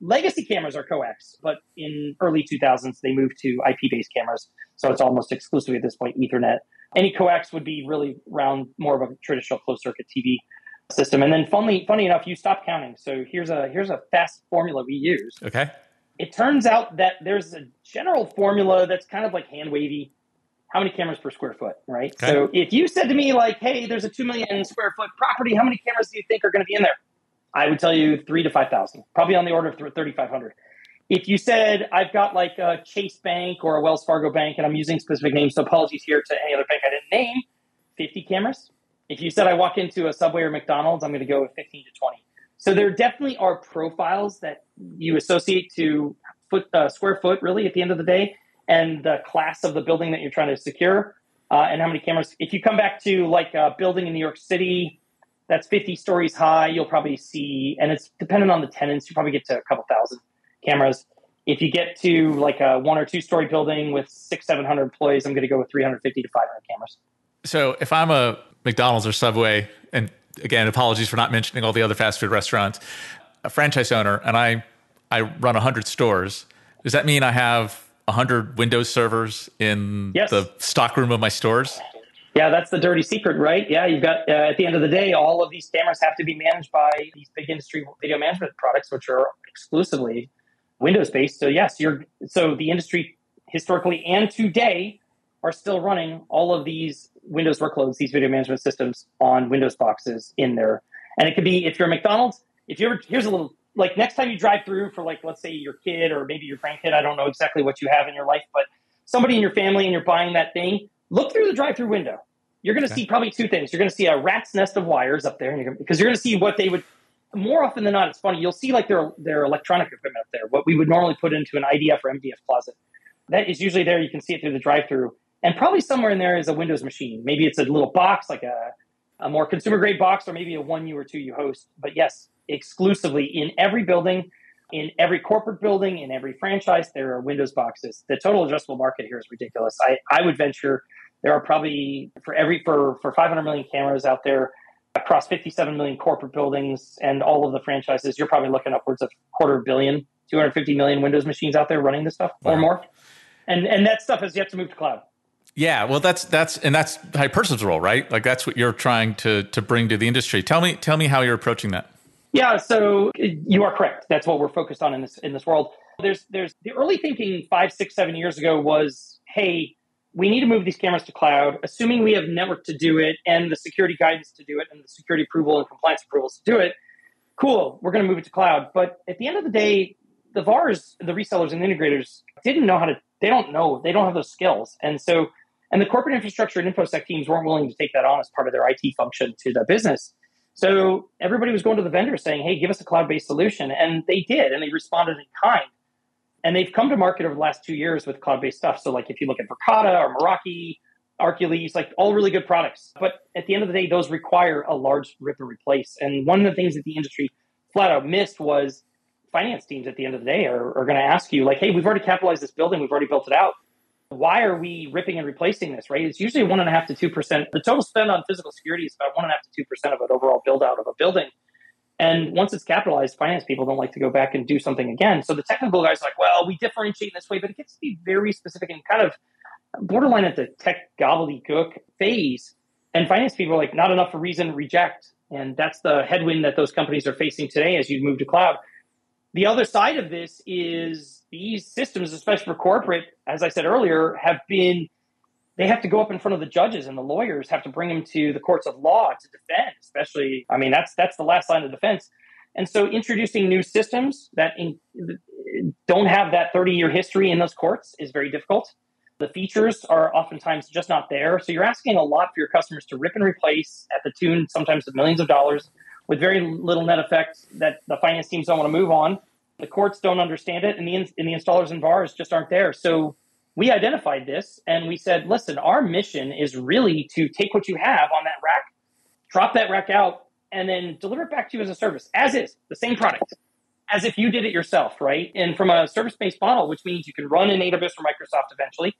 Legacy cameras are coax, but in early 2000s they moved to IP-based cameras, so it's almost exclusively at this point Ethernet. Any coax would be really around more of a traditional closed-circuit TV system. And then, funny, funny enough, you stop counting. So here's a here's a fast formula we use. Okay. It turns out that there's a general formula that's kind of like hand wavy. How many cameras per square foot, right? Okay. So if you said to me like, "Hey, there's a two million square foot property. How many cameras do you think are going to be in there?" I would tell you three to 5,000, probably on the order of 3,500. If you said, I've got like a Chase Bank or a Wells Fargo Bank, and I'm using specific names, so apologies here to any other bank I didn't name, 50 cameras. If you said I walk into a Subway or McDonald's, I'm going to go with 15 to 20. So there definitely are profiles that you associate to foot uh, square foot, really, at the end of the day, and the class of the building that you're trying to secure, uh, and how many cameras. If you come back to like a building in New York City, that's 50 stories high. You'll probably see, and it's dependent on the tenants. You probably get to a couple thousand cameras. If you get to like a one or two story building with six, 700 employees, I'm going to go with 350 to 500 cameras. So if I'm a McDonald's or Subway, and again, apologies for not mentioning all the other fast food restaurants, a franchise owner, and I, I run 100 stores, does that mean I have 100 Windows servers in Yes. the stockroom of my stores? Yeah, that's the dirty secret, right? Yeah, you've got uh, at the end of the day, all of these cameras have to be managed by these big industry video management products, which are exclusively Windows based. So yes, you're so the industry historically and today are still running all of these Windows workloads, these video management systems on Windows boxes in there. And it could be if you're a McDonald's, if you're here's a little like next time you drive through for like let's say your kid or maybe your grandkid, I don't know exactly what you have in your life, but somebody in your family and you're buying that thing, look through the drive-through window. You're going to see probably two things. You're going to see a rat's nest of wires up there, and you're because you're going to see what they would. More often than not, it's funny. You'll see like their their electronic equipment up there. What we would normally put into an IDF or MDF closet. That is usually there. You can see it through the drive-through, and probably somewhere in there is a Windows machine. Maybe it's a little box, like a a more consumer grade box, or maybe a one U or two U host. But yes, exclusively in every building, in every corporate building, in every franchise, there are Windows boxes. The total addressable market here is ridiculous. I, I would venture there are probably for every for for 500 million cameras out there across 57 million corporate buildings and all of the franchises. You're probably looking upwards of quarter billion, 250 million Windows machines out there running this stuff or more. And and that stuff has yet to move to cloud. Yeah, well, that's that's and that's Hypersive's role, right? Like that's what you're trying to to bring to the industry. Tell me, tell me how you're approaching that. Yeah, so you are correct. That's what we're focused on in this in this world. There's there's the early thinking five, six, seven years ago was, hey, we need to move these cameras to cloud, assuming we have network to do it and the security guidance to do it and the security approval and compliance approvals to do it. Cool, we're going to move it to cloud. But at the end of the day, the VARs, the resellers and integrators didn't know how to. They don't know. They don't have those skills, and so and the corporate infrastructure and infosec teams weren't willing to take that on as part of their IT function to the business. So everybody was going to the vendor saying, "Hey, give us a cloud-based solution," and they did, and they responded in kind. And they've come to market over the last two years with cloud-based stuff. So, like if you look at Verkada or Meraki, Arcules, like all really good products. But at the end of the day, those require a large rip and replace. And one of the things that the industry flat out missed was finance teams at the end of the day are, are going to ask you, like, "Hey, we've already capitalized this building, we've already built it out. Why are we ripping and replacing this?" Right? It's usually one and a half to two percent. The total spend on physical security is about one and a half to two percent of an overall build out of a building. And once it's capitalized, finance people don't like to go back and do something again. So the technical guys are like, well, we differentiate in this way, but it gets to be very specific and kind of borderline at the tech gobbledygook phase. And finance people are like, not enough for reason, reject. And that's the headwind that those companies are facing today as you move to cloud. The other side of this is these systems, especially for corporate, as I said earlier, have been they have to go up in front of the judges and the lawyers have to bring them to the courts of law to defend especially i mean that's that's the last line of defense. And so introducing new systems that in, don't have that 30 year history in those courts is very difficult. The features are oftentimes just not there. So you're asking a lot for your customers to rip and replace at the tune sometimes of millions of dollars with very little net effect that the finance teams don't want to move on. The courts don't understand it and the, and the installers and VARs just aren't there. So we identified this and we said, listen, our mission is really to take what you have on that rack, drop that rack out, and then deliver it back to you as a service, as is, the same product, as if you did it yourself, right? And from a service based model, which means you can run in AWS or Microsoft eventually,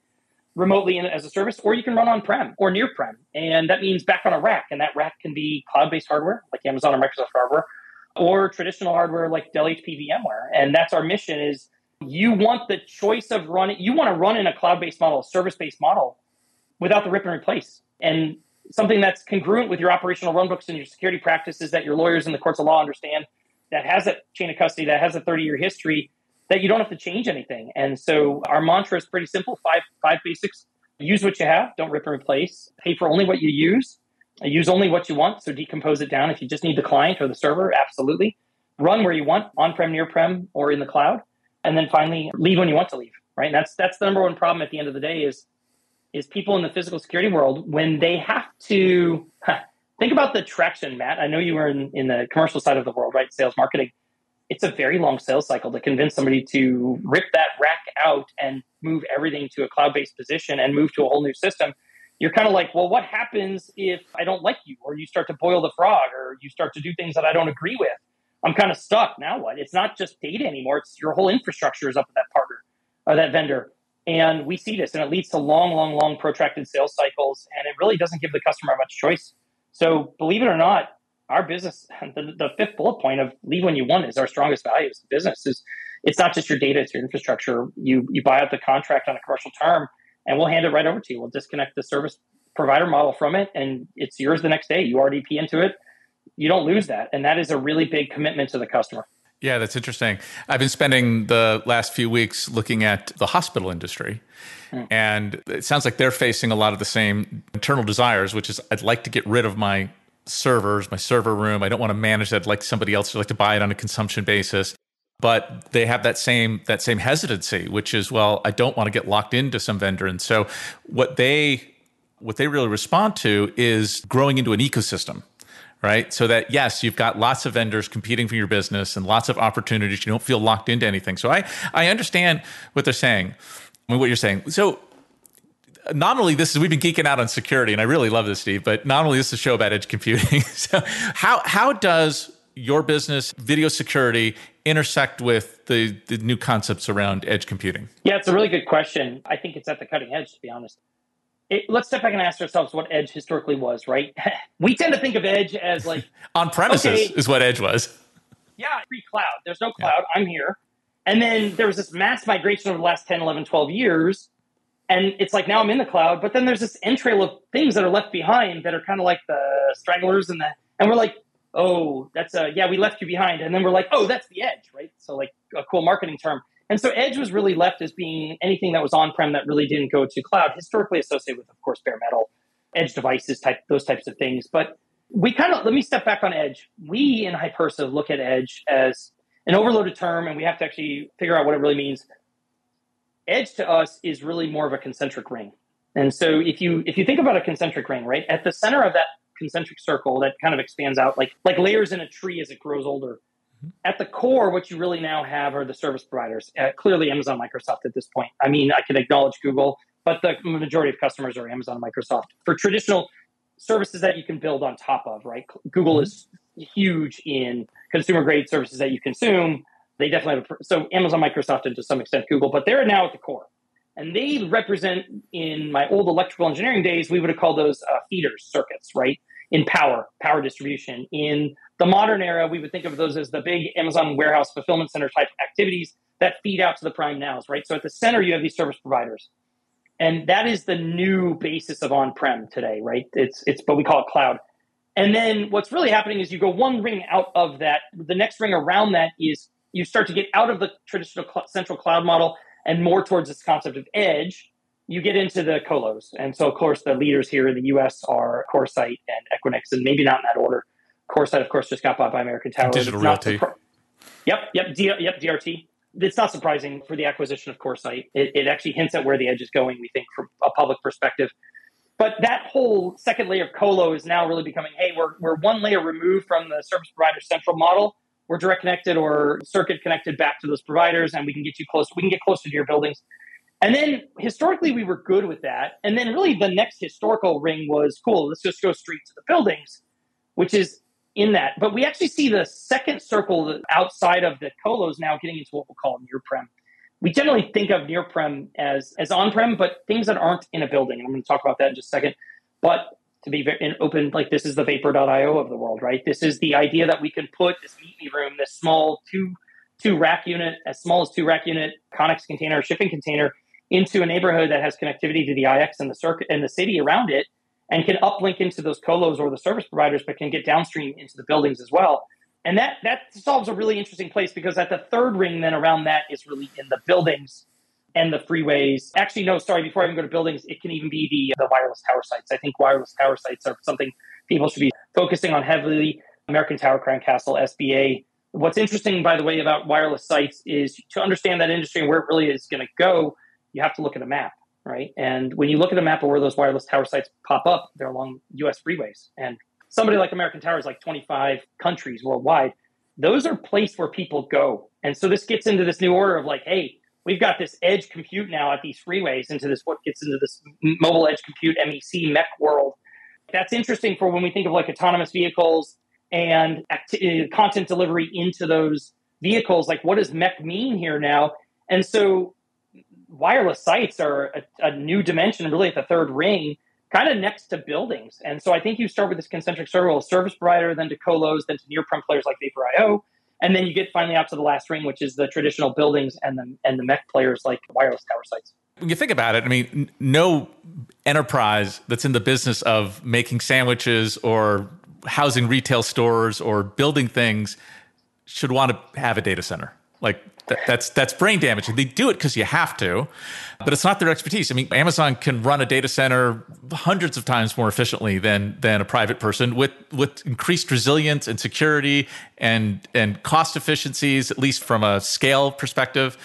remotely in, as a service, or you can run on prem or near prem. And that means back on a rack. And that rack can be cloud based hardware, like Amazon or Microsoft hardware, or traditional hardware like Dell HP VMware. And that's our mission is you want the choice of running you want to run in a cloud-based model a service-based model without the rip and replace. And something that's congruent with your operational runbooks and your security practices that your lawyers in the courts of law understand that has a chain of custody that has a 30-year history that you don't have to change anything. And so our mantra is pretty simple. Five five basics. Use what you have. Don't rip and replace. Pay for only what you use. Use only what you want. So decompose it down. If you just need the client or the server absolutely. Run where you want on-prem near-prem or in the cloud and then finally leave when you want to leave right? And that's that's the number one problem at the end of the day is is people in the physical security world when they have to think about the traction matt. I know you were in, in the commercial side of the world right? Sales marketing. It's a very long sales cycle to convince somebody to rip that rack out and move everything to a cloud-based position and move to a whole new system. You're kind of like well what happens if i don't like you or you start to boil the frog or you start to do things that i don't agree with I'm kind of stuck. Now what? It's not just data anymore. It's your whole infrastructure is up with that partner or that vendor. And we see this, and it leads to long, long, long protracted sales cycles, and it really doesn't give the customer much choice. So, believe it or not, our business, the, the fifth bullet point of leave when you want is our strongest value as a business is it's not just your data, it's your infrastructure. You you buy out the contract on a commercial term, and we'll hand it right over to you. We'll disconnect the service provider model from it, and it's yours the next day. You RDP into it. You don't lose that, and that is a really big commitment to the customer. Yeah, that's interesting. I've been spending the last few weeks looking at the hospital industry. Hmm. And it sounds like they're facing a lot of the same internal desires, which is I'd like to get rid of my servers, my server room. I don't want to manage that like somebody else would like to buy it on a consumption basis. But they have that same that same hesitancy, which is, well, I don't want to get locked into some vendor. And so what they what they really respond to is growing into an ecosystem right? So that yes, you've got lots of vendors competing for your business and lots of opportunities. You don't feel locked into anything. So I I understand what they're saying. I mean, what you're saying. So not only this is we've been geeking out on security, and I really love this, Steve. But not only this is a show about edge computing. so how how does your business video security intersect with the, the new concepts around edge computing? Yeah, it's a really good question. I think it's at the cutting edge, to be honest it, let's step back and ask ourselves what edge historically was, right? we tend to think of edge as like on premises okay, is what edge was. Yeah, pre cloud. There's no cloud. Yeah. I'm here. And then there was this mass migration over the last 10, 11, 12 years. And it's like now I'm in the cloud, but then there's this entrail of things that are left behind that are kind of like the stragglers and the, and we're like, oh, that's a, yeah, we left you behind. And then we're like, oh, that's the edge, right? So like a cool marketing term. And so Edge was really left as being anything that was on prem that really didn't go to cloud, historically associated with, of course, bare metal, edge devices, type those types of things. But we kind of let me step back on Edge. We in Hypersive look at Edge as an overloaded term, and we have to actually figure out what it really means. Edge to us is really more of a concentric ring. And so if you if you think about a concentric ring, right, at the center of that concentric circle that kind of expands out like like layers in a tree as it grows older at the core, what you really now have are the service providers. Uh, clearly, Amazon, Microsoft at this point. I mean, I can acknowledge Google, but the majority of customers are Amazon, and Microsoft. For traditional services that you can build on top of, right? Google mm-hmm. is huge in consumer grade services that you consume. They definitely have a, so Amazon, Microsoft, and to some extent Google, but they're now at the core. And they represent, in my old electrical engineering days, we would have called those uh, feeders circuits, right? In power, power distribution, in the modern era, we would think of those as the big Amazon warehouse fulfillment center type activities that feed out to the prime nows, right? So at the center, you have these service providers. And that is the new basis of on-prem today, right? It's it's but we call it cloud. And then what's really happening is you go one ring out of that. The next ring around that is you start to get out of the traditional cl- central cloud model and more towards this concept of edge. You get into the colos, and so of course the leaders here in the U.S. are CoreSite and Equinix, and maybe not in that order. CoreSite, of course, just got bought by American Tower. Digital Realty. yep, yep, D- yep, DRT. It's not surprising for the acquisition of CoreSite. It, it actually hints at where the edge is going, we think, from a public perspective. But that whole second layer of colo is now really becoming, hey, we're, we're one layer removed from the service provider central model. We're direct connected or circuit connected back to those providers, and we can get you close. We can get closer to your buildings. And then historically, we were good with that. And then really the next historical ring was cool. Let's just go straight to the buildings, which is in that. But we actually see the second circle outside of the colos now getting into what we'll call near prem. We generally think of near prem as as on prem, but things that aren't in a building. And I'm going to talk about that in just a second. But to be very open, like this is the vapor.io of the world, right? This is the idea that we can put this meet me room, this small two two rack unit, as small as two rack unit Conex container, shipping container, into a neighborhood that has connectivity to the IX and the circuit and the city around it and can uplink into those colos or the service providers, but can get downstream into the buildings as well. And that that solves a really interesting place because at the third ring, then around that is really in the buildings and the freeways. Actually, no, sorry, before I even go to buildings, it can even be the the wireless tower sites. I think wireless tower sites are something people should be focusing on heavily. American Tower, Crown Castle, SBA. What's interesting, by the way, about wireless sites is to understand that industry and where it really is going to go, you have to look at a map right? And when you look at a map of where those wireless tower sites pop up, they're along US freeways. And somebody like American Tower is like 25 countries worldwide. Those are places where people go. And so this gets into this new order of like, hey, we've got this edge compute now at these freeways into this what gets into this mobile edge compute MEC mech world. That's interesting for when we think of like autonomous vehicles and acti- uh, content delivery into those vehicles. Like, what does MEC mean here now? And so wireless sites are a, a, new dimension, really at the third ring, kind of next to buildings. And so I think you start with this concentric circle, of service provider, then to colos, then to near prem players like Vapor.io. And then you get finally out to the last ring, which is the traditional buildings and the and the MEC players like wireless tower sites. When you think about it, I mean, no enterprise that's in the business of making sandwiches or housing retail stores or building things should want to have a data center. Like that, that's that's brain damaging. They do it because you have to, but it's not their expertise. I mean, Amazon can run a data center hundreds of times more efficiently than than a private person with with increased resilience and security and and cost efficiencies, at least from a scale perspective.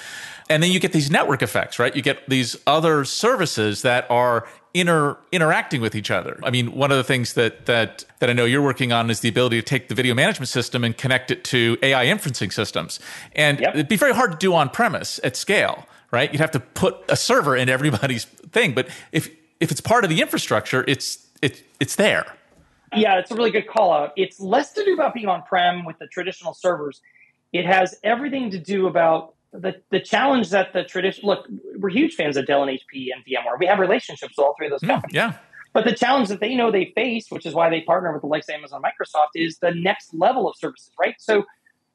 And then you get these network effects, right? You get these other services that are inter interacting with each other. I mean, one of the things that that that I know you're working on is the ability to take the video management system and connect it to AI inferencing systems. And yep. it'd be very hard to do on premise at scale, right? You'd have to put a server in everybody's thing, but if if it's part of the infrastructure, it's it, it's there. Yeah, it's a really good call out. It's less to do about being on prem with the traditional servers. It has everything to do about the, the challenge that the tradition look, we're huge fans of Dell and HP and VMware. We have relationships with all three of those companies. Yeah. But the challenge that they know they face, which is why they partner with the likes of Amazon and Microsoft, is the next level of services, right? So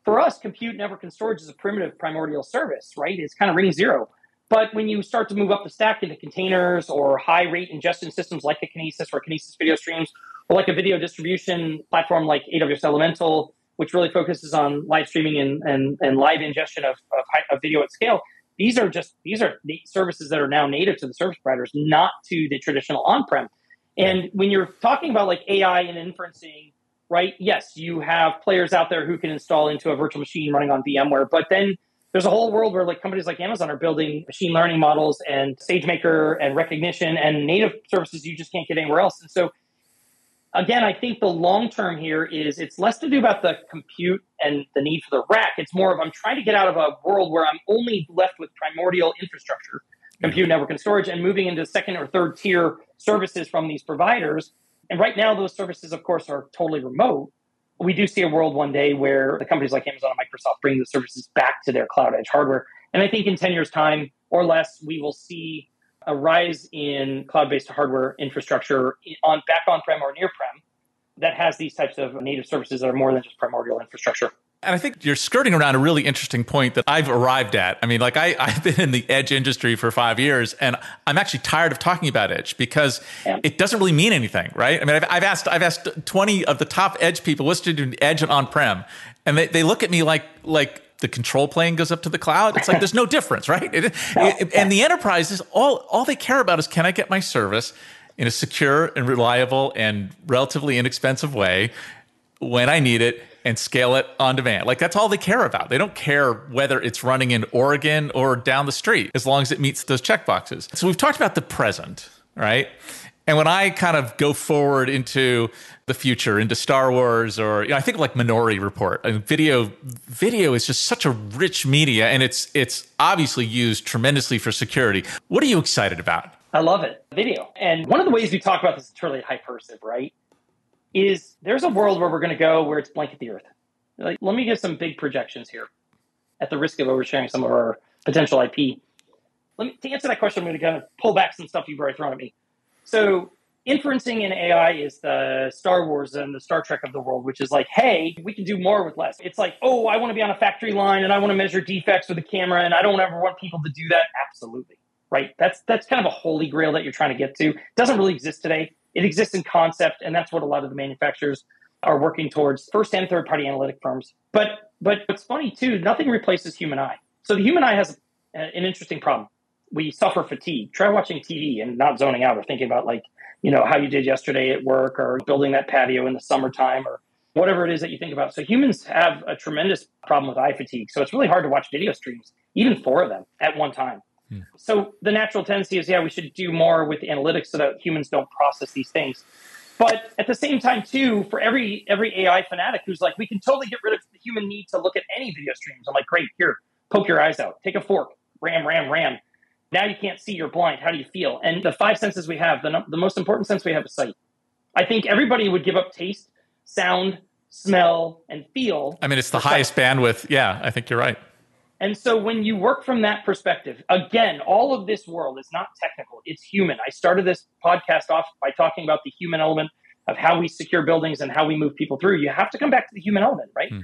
for us, compute, network, and storage is a primitive primordial service, right? It's kind of ring zero. But when you start to move up the stack into containers or high rate ingestion systems like a Kinesis or Kinesis video streams, or like a video distribution platform like AWS Elemental, which really focuses on live streaming and, and, and live ingestion of, of, of video at scale. These are just these are services that are now native to the service providers, not to the traditional on-prem. And when you're talking about like AI and inferencing, right? Yes, you have players out there who can install into a virtual machine running on VMware, but then there's a whole world where like companies like Amazon are building machine learning models and SageMaker and Rekognition and native services you just can't get anywhere else. And so again, I think the long term here is it's less to do about the compute and the need for the rack. It's more of I'm trying to get out of a world where I'm only left with primordial infrastructure, compute, network, and storage, and moving into second or third tier services from these providers. And right now, those services, of course, are totally remote. We do see a world one day where the companies like Amazon and Microsoft bring the services back to their cloud edge hardware. And I think in 10 years' time or less, we will see a rise in cloud-based hardware infrastructure on back on-prem or near-prem that has these types of native services that are more than just primordial infrastructure. And I think you're skirting around a really interesting point that I've arrived at. I mean, like I, I've been in the edge industry for five years, and I'm actually tired of talking about edge because yeah. it doesn't really mean anything, right? I mean, I've, I've, asked I've asked 20 of the top edge people what's to do edge and on-prem, and they, they look at me like like the control plane goes up to the cloud. It's like there's no difference, right? It, it, and the enterprises, all all they care about is can I get my service in a secure and reliable and relatively inexpensive way when I need it and scale it on demand. Like that's all they care about. They don't care whether it's running in Oregon or down the street as long as it meets those checkboxes. So we've talked about the present, right? And when I kind of go forward into the future, into Star Wars, or you know, I think like Minority Report, I mean, video video is just such a rich media, and it's it's obviously used tremendously for security. What are you excited about? I love it, video. And one of the ways we talk about this is truly hypersive, right? Is there's a world where we're going to go where it's blanket the earth. Like, let me give some big projections here, at the risk of oversharing some of our potential IP. Let me to answer that question. I'm going to kind of pull back some stuff you've already thrown at me. So inferencing in AI is the Star Wars and the Star Trek of the world, which is like, hey, we can do more with less. It's like, oh, I want to be on a factory line and I want to measure defects with a camera and I don't ever want people to do that. Absolutely. Right. That's that's kind of a holy grail that you're trying to get to. It doesn't really exist today. It exists in concept, and that's what a lot of the manufacturers are working towards, first and third party analytic firms. But but what's funny too, nothing replaces human eye. So the human eye has an interesting problem we suffer fatigue. Try watching TV and not zoning out or thinking about like, you know, how you did yesterday at work or building that patio in the summertime or whatever it is that you think about. So humans have a tremendous problem with eye fatigue. So it's really hard to watch video streams, even four of them at one time. Hmm. So the natural tendency is, yeah, we should do more with analytics so that humans don't process these things. But at the same time, too, for every every AI fanatic who's like, we can totally get rid of the human need to look at any video streams. I'm like, great, here, poke your eyes out, take a fork, ram, ram, ram. Now you can't see, you're blind. How do you feel? And the five senses we have, the, the most important sense we have is sight. I think everybody would give up taste, sound, smell, and feel. I mean, it's the highest sight. bandwidth. Yeah, I think you're right. And so when you work from that perspective, again, all of this world is not technical, it's human. I started this podcast off by talking about the human element of how we secure buildings and how we move people through. You have to come back to the human element, right? Hmm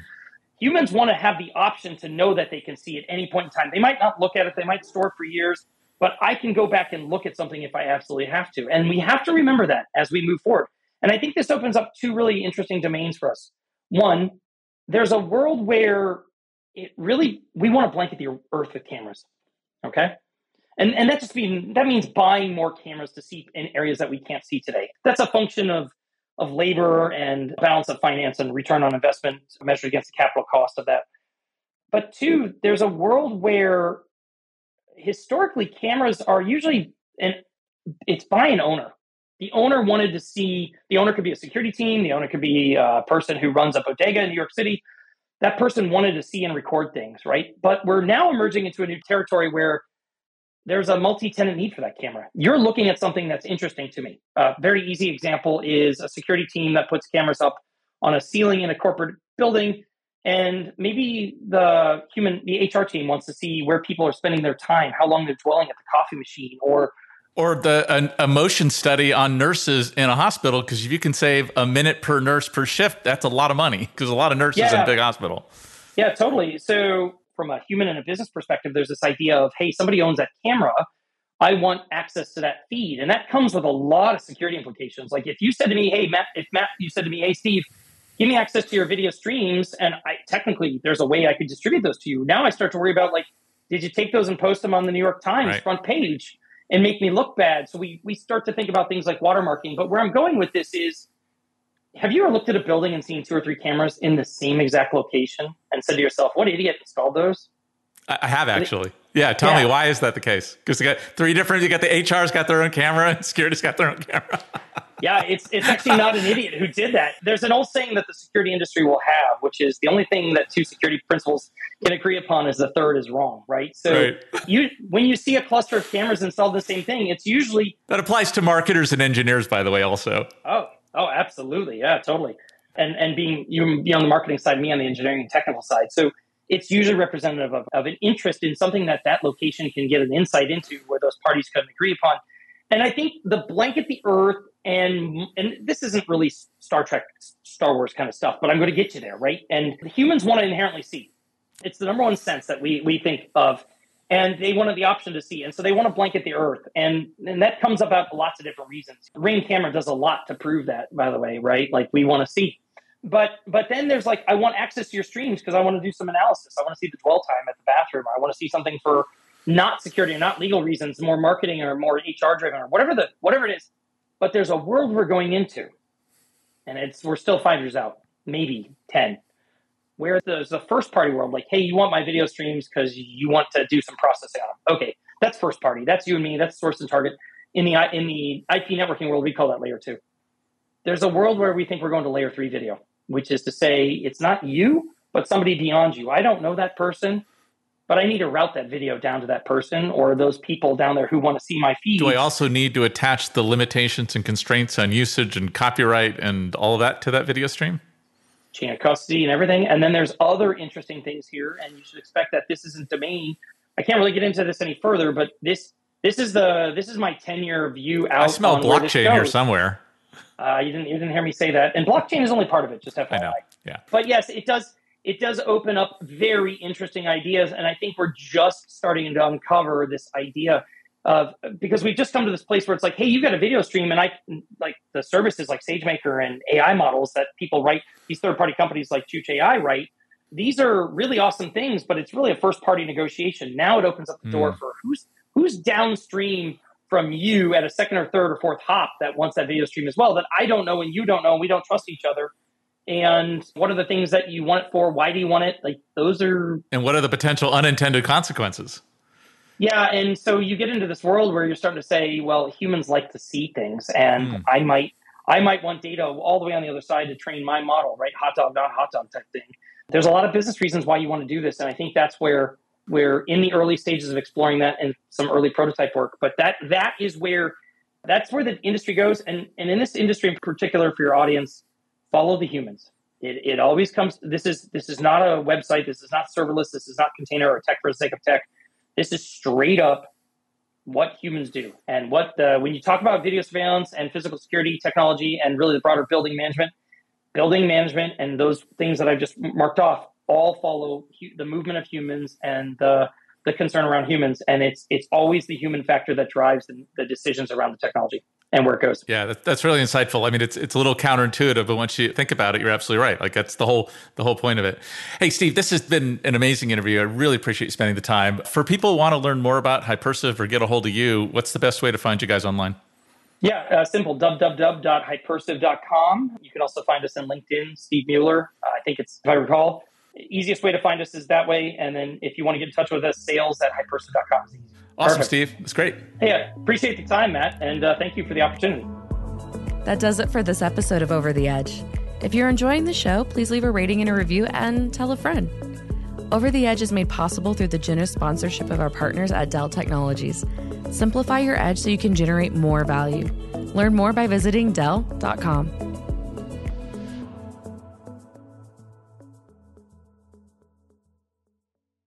humans want to have the option to know that they can see at any point in time. They might not look at it, they might store for years, but I can go back and look at something if I absolutely have to. And we have to remember that as we move forward. And I think this opens up two really interesting domains for us. One, there's a world where it really we want to blanket the earth with cameras. Okay? And and that just mean that means buying more cameras to see in areas that we can't see today. That's a function of of labor and balance of finance and return on investment measured against the capital cost of that. But two, there's a world where historically cameras are usually and it's by an owner. The owner wanted to see the owner could be a security team, the owner could be a person who runs a bodega in New York City. That person wanted to see and record things, right? But we're now emerging into a new territory where there's a multi-tenant need for that camera. You're looking at something that's interesting to me. A very easy example is a security team that puts cameras up on a ceiling in a corporate building, and maybe the human, the HR team wants to see where people are spending their time, how long they're dwelling at the coffee machine, or or the an, a motion study on nurses in a hospital because if you can save a minute per nurse per shift, that's a lot of money because a lot of nurses yeah. in a big hospital. Yeah, totally. So from a human and a business perspective, there's this idea of, hey, somebody owns that camera. I want access to that feed. And that comes with a lot of security implications. Like if you said to me, hey, Matt, if Matt, you said to me, hey, Steve, give me access to your video streams, and I technically there's a way I could distribute those to you. Now I start to worry about like, did you take those and post them on the New York Times right. front page and make me look bad? So we we start to think about things like watermarking. But where I'm going with this is have you ever looked at a building and seen two or three cameras in the same exact location and said to yourself, what idiot installed those? I have actually. Yeah, tell yeah. me why is that the case? Because you got three different. You got the HR's got their own camera, and security's got their own camera. yeah, it's it's actually not an idiot who did that. There's an old saying that the security industry will have, which is the only thing that two security principles can agree upon is the third is wrong, right? So right. you when you see a cluster of cameras installed the same thing, it's usually that applies to marketers and engineers, by the way, also. Oh, Oh, absolutely. Yeah, totally. And and being you be on the marketing side, me on the engineering and technical side. So it's usually representative of, of an interest in something that that location can get an insight into where those parties couldn't agree upon. And I think the blanket the earth and and this isn't really Star Trek, Star Wars kind of stuff, but I'm going to get you there, right? And humans want to inherently see. It's the number one sense that we we think of and they wanted the option to see. And so they want to blanket the earth. And, and that comes about for lots of different reasons. Ring camera does a lot to prove that, by the way, right? Like we want to see. But but then there's like I want access to your streams because I want to do some analysis. I want to see the dwell time at the bathroom. I want to see something for not security or not legal reasons, more marketing or more HR driven or whatever the whatever it is. But there's a world we're going into. And it's we're still five years out, maybe ten where there's the first party world, like, hey, you want my video streams because you want to do some processing on them. Okay, that's first party. That's you and me. That's source and target. In the in the IP networking world, we call that layer two. There's a world where we think we're going to layer three video, which is to say it's not you, but somebody beyond you. I don't know that person, but I need to route that video down to that person or those people down there who want to see my feed. Do I also need to attach the limitations and constraints on usage and copyright and all of that to that video stream? chain of custody and everything. And then there's other interesting things here, and you should expect that this isn't domain. I can't really get into this any further, but this this is the this is my ten year view out. I smell blockchain here somewhere. Uh, you didn't you didn't hear me say that, and blockchain is only part of it. Just FYI. I know. Yeah. But yes, it does it does open up very interesting ideas, and I think we're just starting to uncover this idea of because we've just come to this place where it's like, hey, you've got a video stream, and I like the services like SageMaker and AI models that people write, these third party companies like Chooch AI write. These are really awesome things, but it's really a first party negotiation. Now it opens up the door mm. for who's who's downstream from you at a second or third or fourth hop that wants that video stream as well that I don't know and you don't know and we don't trust each other. And what are the things that you want it for? Why do you want it? Like those are And what are the potential unintended consequences? Yeah, and so you get into this world where you're starting to say, well, humans like to see things, and mm. I might I might want data all the way on the other side to train my model, right? Hot dog, not hot dog type thing. There's a lot of business reasons why you want to do this, and I think that's where we're in the early stages of exploring that and some early prototype work. But that that is where that's where the industry goes, and and in this industry in particular, for your audience, follow the humans. It, it always comes. This is this is not a website. This is not serverless. This is not container or tech for the sake of tech this is straight up what humans do. And what the, when you talk about video surveillance and physical security technology and really the broader building management, building management and those things that I've just marked off, all follow hu- the movement of humans and the the concern around humans, and it's it's always the human factor that drives the, the decisions around the technology and where it goes. Yeah, that, that's really insightful. I mean, it's it's a little counterintuitive, but once you think about it, you're absolutely right. Like that's the whole the whole point of it. Hey, Steve, this has been an amazing interview. I really appreciate you spending the time. For people who want to learn more about Hypersive or get a hold of you, what's the best way to find you guys online? Yeah, uh, simple www.hypersive.com. You can also find us on LinkedIn, Steve Mueller. Uh, I think it's, if I recall, easiest way to find us is that way. And then if you want to get in touch with us, sales at hypersive.com. Awesome, Perfect. Steve. It's great. Hey, I appreciate the time, Matt, and uh, thank you for the opportunity. That does it for this episode of Over the Edge. If you're enjoying the show, please leave a rating and a review and tell a friend. Over the Edge is made possible through the generous sponsorship of our partners at Dell Technologies. Simplify your edge so you can generate more value. Learn more by visiting Dell.com.